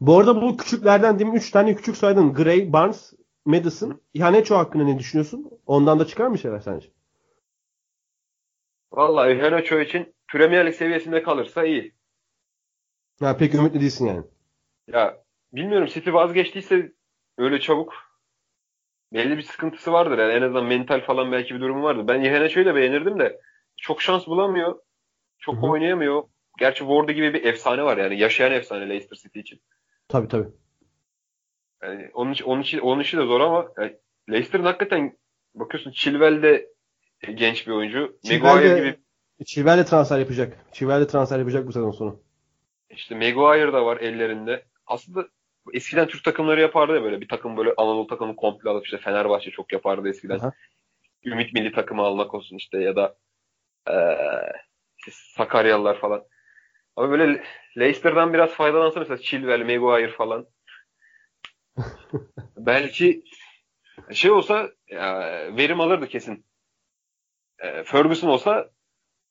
Bu arada bu küçüklerden demin 3 tane küçük saydın. Gray, Barnes, Madison. Ihanecho hakkında ne düşünüyorsun? Ondan da çıkar mı şeyler sence? Vallahi Henacho için Premier Lig seviyesinde kalırsa iyi. Ha, pek ümitli değilsin yani. Ya bilmiyorum City vazgeçtiyse öyle çabuk belli bir sıkıntısı vardır. Yani en azından mental falan belki bir durumu vardır. Ben Iheanacho'yu da beğenirdim de çok şans bulamıyor. Çok Hı hı. oynayamıyor. gerçi Ward gibi bir efsane var yani yaşayan efsane Leicester City için. Tabii tabii. Yani onun için onun için onun işi de zor ama yani Leicester'ın hakikaten bakıyorsun Chilwell de genç bir oyuncu. Chilwell Maguire de- gibi Chilwell de transfer yapacak. Chilwell de transfer yapacak bu sezon sonu. işte Maguire da var ellerinde. Aslında eskiden Türk takımları yapardı ya böyle bir takım böyle Anadolu takımı komple alıp işte Fenerbahçe çok yapardı eskiden. Aha. Ümit milli takımı almak olsun işte ya da işte Sakaryalılar falan. Ama böyle Leicester'dan biraz faydalansa mesela Chilwell, Maguire falan. [LAUGHS] Belki şey olsa ya, verim alırdı kesin. E, Ferguson olsa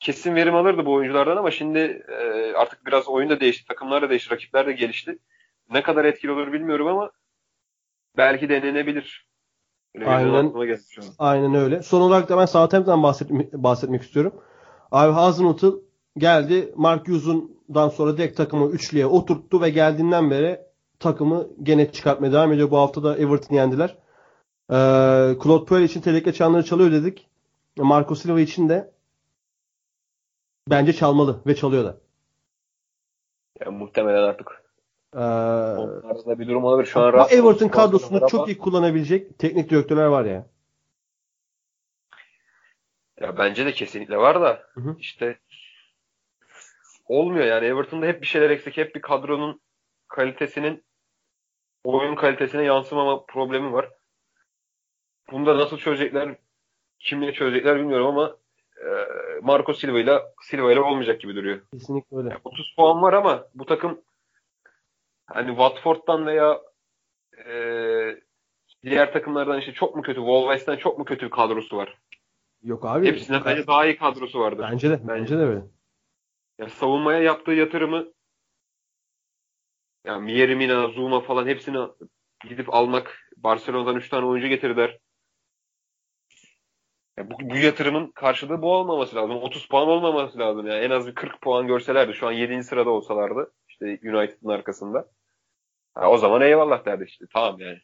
kesin verim alırdı bu oyunculardan ama şimdi e, artık biraz oyun da değişti. Takımlar da değişti. Rakipler de gelişti. Ne kadar etkili olur bilmiyorum ama belki denenebilir. Öyle Aynen. Aynen öyle. Son olarak da ben Southampton'dan bahsetmek, bahsetmek istiyorum. Abi Hazenhutl geldi. Mark Hughes'undan sonra direkt takımı üçlüye oturttu ve geldiğinden beri takımı gene çıkartmaya devam ediyor. Bu hafta da Everton'ı yendiler. Ee, Claude Puel için telekle çanları çalıyor dedik. Marco Silva için de bence çalmalı ve çalıyor da. Yani muhtemelen artık Ee, bir durum olabilir. Şu an rahat- Everton kadrosunda ama- çok iyi kullanabilecek teknik direktörler var ya. Ya bence de kesinlikle var da Hı hı. işte olmuyor yani Everton'da hep bir şeyler eksik. Hep bir kadronun kalitesinin oyun kalitesine yansımama problemi var. Bunda nasıl çözecekler, kimle çözecekler bilmiyorum ama Marco Silva ile Silva ile olmayacak gibi duruyor. Kesinlikle öyle. Yani 30 puan var ama bu takım hani Watford'dan veya e, diğer takımlardan işte çok mu kötü, Wolves'ten çok mu kötü bir kadrosu var? Yok abi. Hepsinden bence daha iyi kadrosu vardır. Bence de. Bence de öyle. Ya savunmaya yaptığı yatırımı ya Mieri Mina, Zuma falan hepsini gidip almak Barcelona'dan 3 tane oyuncu getirdiler. Ya bu, bu yatırımın karşılığı bu olmaması lazım. 30 puan olmaması lazım. Yani en az bir 40 puan görselerdi. Şu an 7. sırada olsalardı. işte United'ın arkasında. Ha, o zaman eyvallah derdi işte. Tamam yani.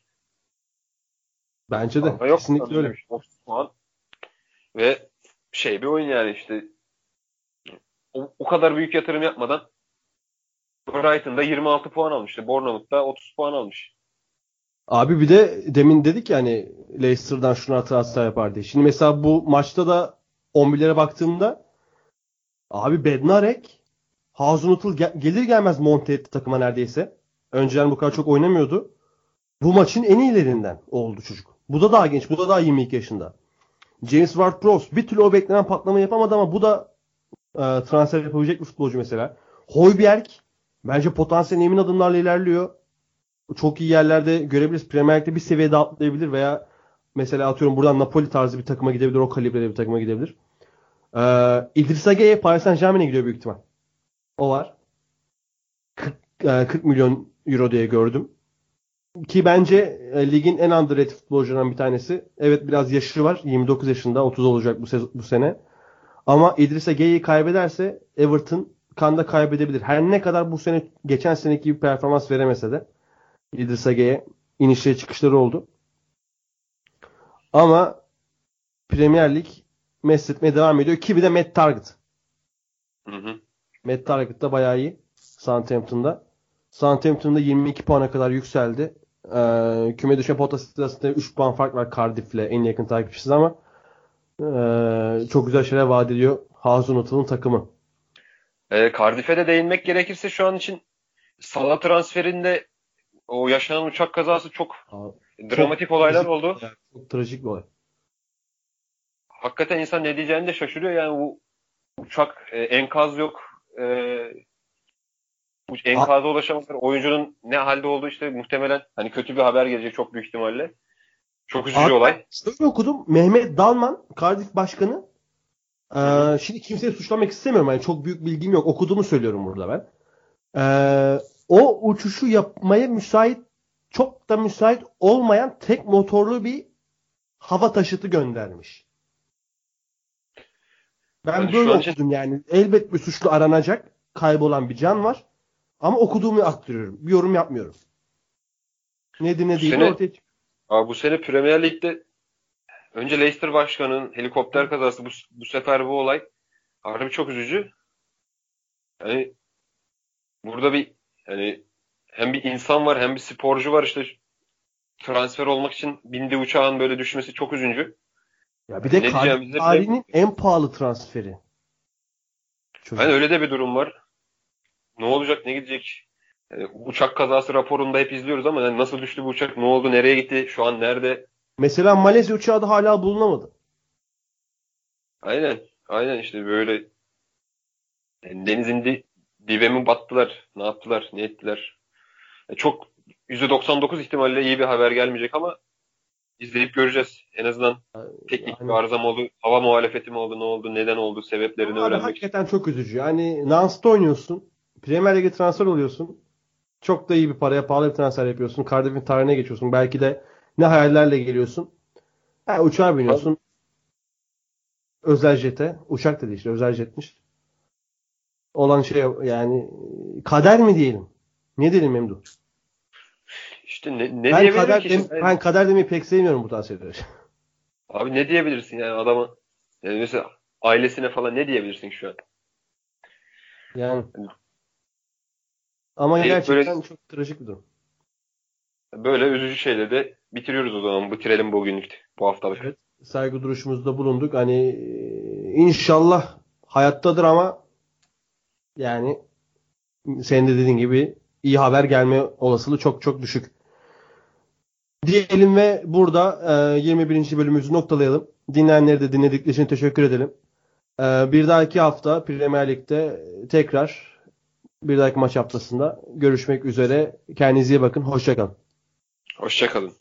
Bence de. Ama yok, Kesinlikle öyle. 30 puan. Ve şey bir oyun yani işte o, o kadar büyük yatırım yapmadan Brighton'da 26 puan almıştı. Bournemouth'da 30 puan almış. Abi bir de demin dedik ya hani Leicester'dan şuna transfer yapar diye. Şimdi mesela bu maçta da 11'lere baktığımda abi Bednarek Hazenhutl gel- gelir gelmez monte etti takıma neredeyse. Önceden bu kadar çok oynamıyordu. Bu maçın en iyilerinden oldu çocuk. Bu da daha genç. Bu da daha 22 yaşında. James Ward-Prowse bir türlü o beklenen patlama yapamadı ama bu da e, transfer yapabilecek bir futbolcu mesela. Højbjerg bence potansiyel emin adımlarla ilerliyor çok iyi yerlerde görebiliriz. Premier Lig'de bir seviyede atlayabilir veya mesela atıyorum buradan Napoli tarzı bir takıma gidebilir. O kalibrede bir takıma gidebilir. Ee, İdris Ageye Paris Saint Germain'e gidiyor büyük ihtimal. O var. 40, e, 40 milyon euro diye gördüm. Ki bence e, ligin en underrated futbolcularından bir tanesi. Evet biraz yaşı var. 29 yaşında. 30 olacak bu, sez- bu sene. Ama İdris Ageye'yi kaybederse Everton kanda kaybedebilir. Her ne kadar bu sene geçen seneki gibi performans veremese de İdris Age'ye inişleri çıkışları oldu. Ama Premier Lig mesletmeye devam ediyor. Ki bir de Matt Target. Hı hı. Matt Target da bayağı iyi. Southampton'da. Southampton'da 22 puana kadar yükseldi. Ee, küme düşme potası arasında 3 puan fark var Cardiff'le en yakın takipçisi ama ee, çok güzel şeyler vaat ediyor Hazenhutl'un takımı. E, Cardiff'e de değinmek gerekirse şu an için Salah transferinde o yaşanan uçak kazası çok dramatik olaylar trajik- oldu. Çok trajik bir olay. Hakikaten insan ne diyeceğini de şaşırıyor. Yani bu uçak e, enkaz yok. E, bu enkaza ulaşamadılar. Oyuncunun ne halde olduğu işte muhtemelen hani kötü bir haber gelecek çok büyük ihtimalle. Çok üzücü Abi, olay. Şöyle okudum. Mehmet Dalman, Cardiff Başkanı. Ee, şimdi kimseyi suçlamak istemiyorum. Yani çok büyük bilgim yok. Okuduğumu söylüyorum burada ben. Ee, o uçuşu yapmaya müsait, çok da müsait olmayan tek motorlu bir hava taşıtı göndermiş. Ben Yani böyle şu an okudum yani. Elbet bir suçlu aranacak. Kaybolan bir can var. Ama okuduğumu aktarıyorum. Bir yorum yapmıyorum. Nedir ne değil ortaya çıkıyor. Abi bu sene Premier Lig'de önce Leicester başkanının helikopter kazası bu, bu sefer bu olay harbi çok üzücü. Yani burada bir yani hem bir insan var hem bir sporcu var işte transfer olmak için bindiği uçağın böyle düşmesi çok üzücü. Ya bir de Ne kar- tarihinin en pahalı transferi. Çocuk. Yani öyle de bir durum var. Ne olacak, ne gidecek? Yani uçak kazası raporunda hep izliyoruz ama yani nasıl düştü bu uçak, ne oldu, nereye gitti, şu an nerede? Mesela Malezya uçağı da hala bulunamadı. Aynen, aynen işte böyle yani denizin di, dibe mi battılar, ne yaptılar, ne ettiler? Yani çok %99 ihtimalle iyi bir haber gelmeyecek ama izleyip göreceğiz. En azından teknik bir Aynen. arıza mı oldu, hava muhalefeti mi oldu, ne oldu, neden oldu, sebeplerini Abi öğrenmek için. hakikaten çok üzücü. Yani Nance'da oynuyorsun. Premier Lig'e transfer oluyorsun. Çok da iyi bir paraya pahalı bir transfer yapıyorsun. Cardiff'in tarihine geçiyorsun. Belki de ne hayallerle geliyorsun. Ha, uçağa biniyorsun. Özel jete. Uçak dedi işte özel jetmiş. Olan şey yani kader mi diyelim? Ne diyelim Memduh? İşte ne, ne Ben kader, ki? dem- ben kader demeyi pek sevmiyorum bu tarz şeyleri. [LAUGHS] Abi ne diyebilirsin yani adama? Yani mesela ailesine falan ne diyebilirsin şu an? Yani. Ama Şey, gerçekten böyle- çok trajik bir durum. Böyle üzücü şeyle de bitiriyoruz o zaman. Bitirelim bugünlük. Bu haftalık. Evet. Saygı duruşumuzda bulunduk. Hani inşallah hayattadır ama yani senin de dediğin gibi iyi haber gelme olasılığı çok çok düşük. Diyelim ve burada e, 21. bölümümüzü noktalayalım. Dinleyenleri de dinledikleri için teşekkür edelim. E, bir dahaki hafta Premier Lig'de tekrar bir dahaki maç haftasında görüşmek üzere. Kendinize iyi bakın. Hoşçakalın. Hoşçakalın.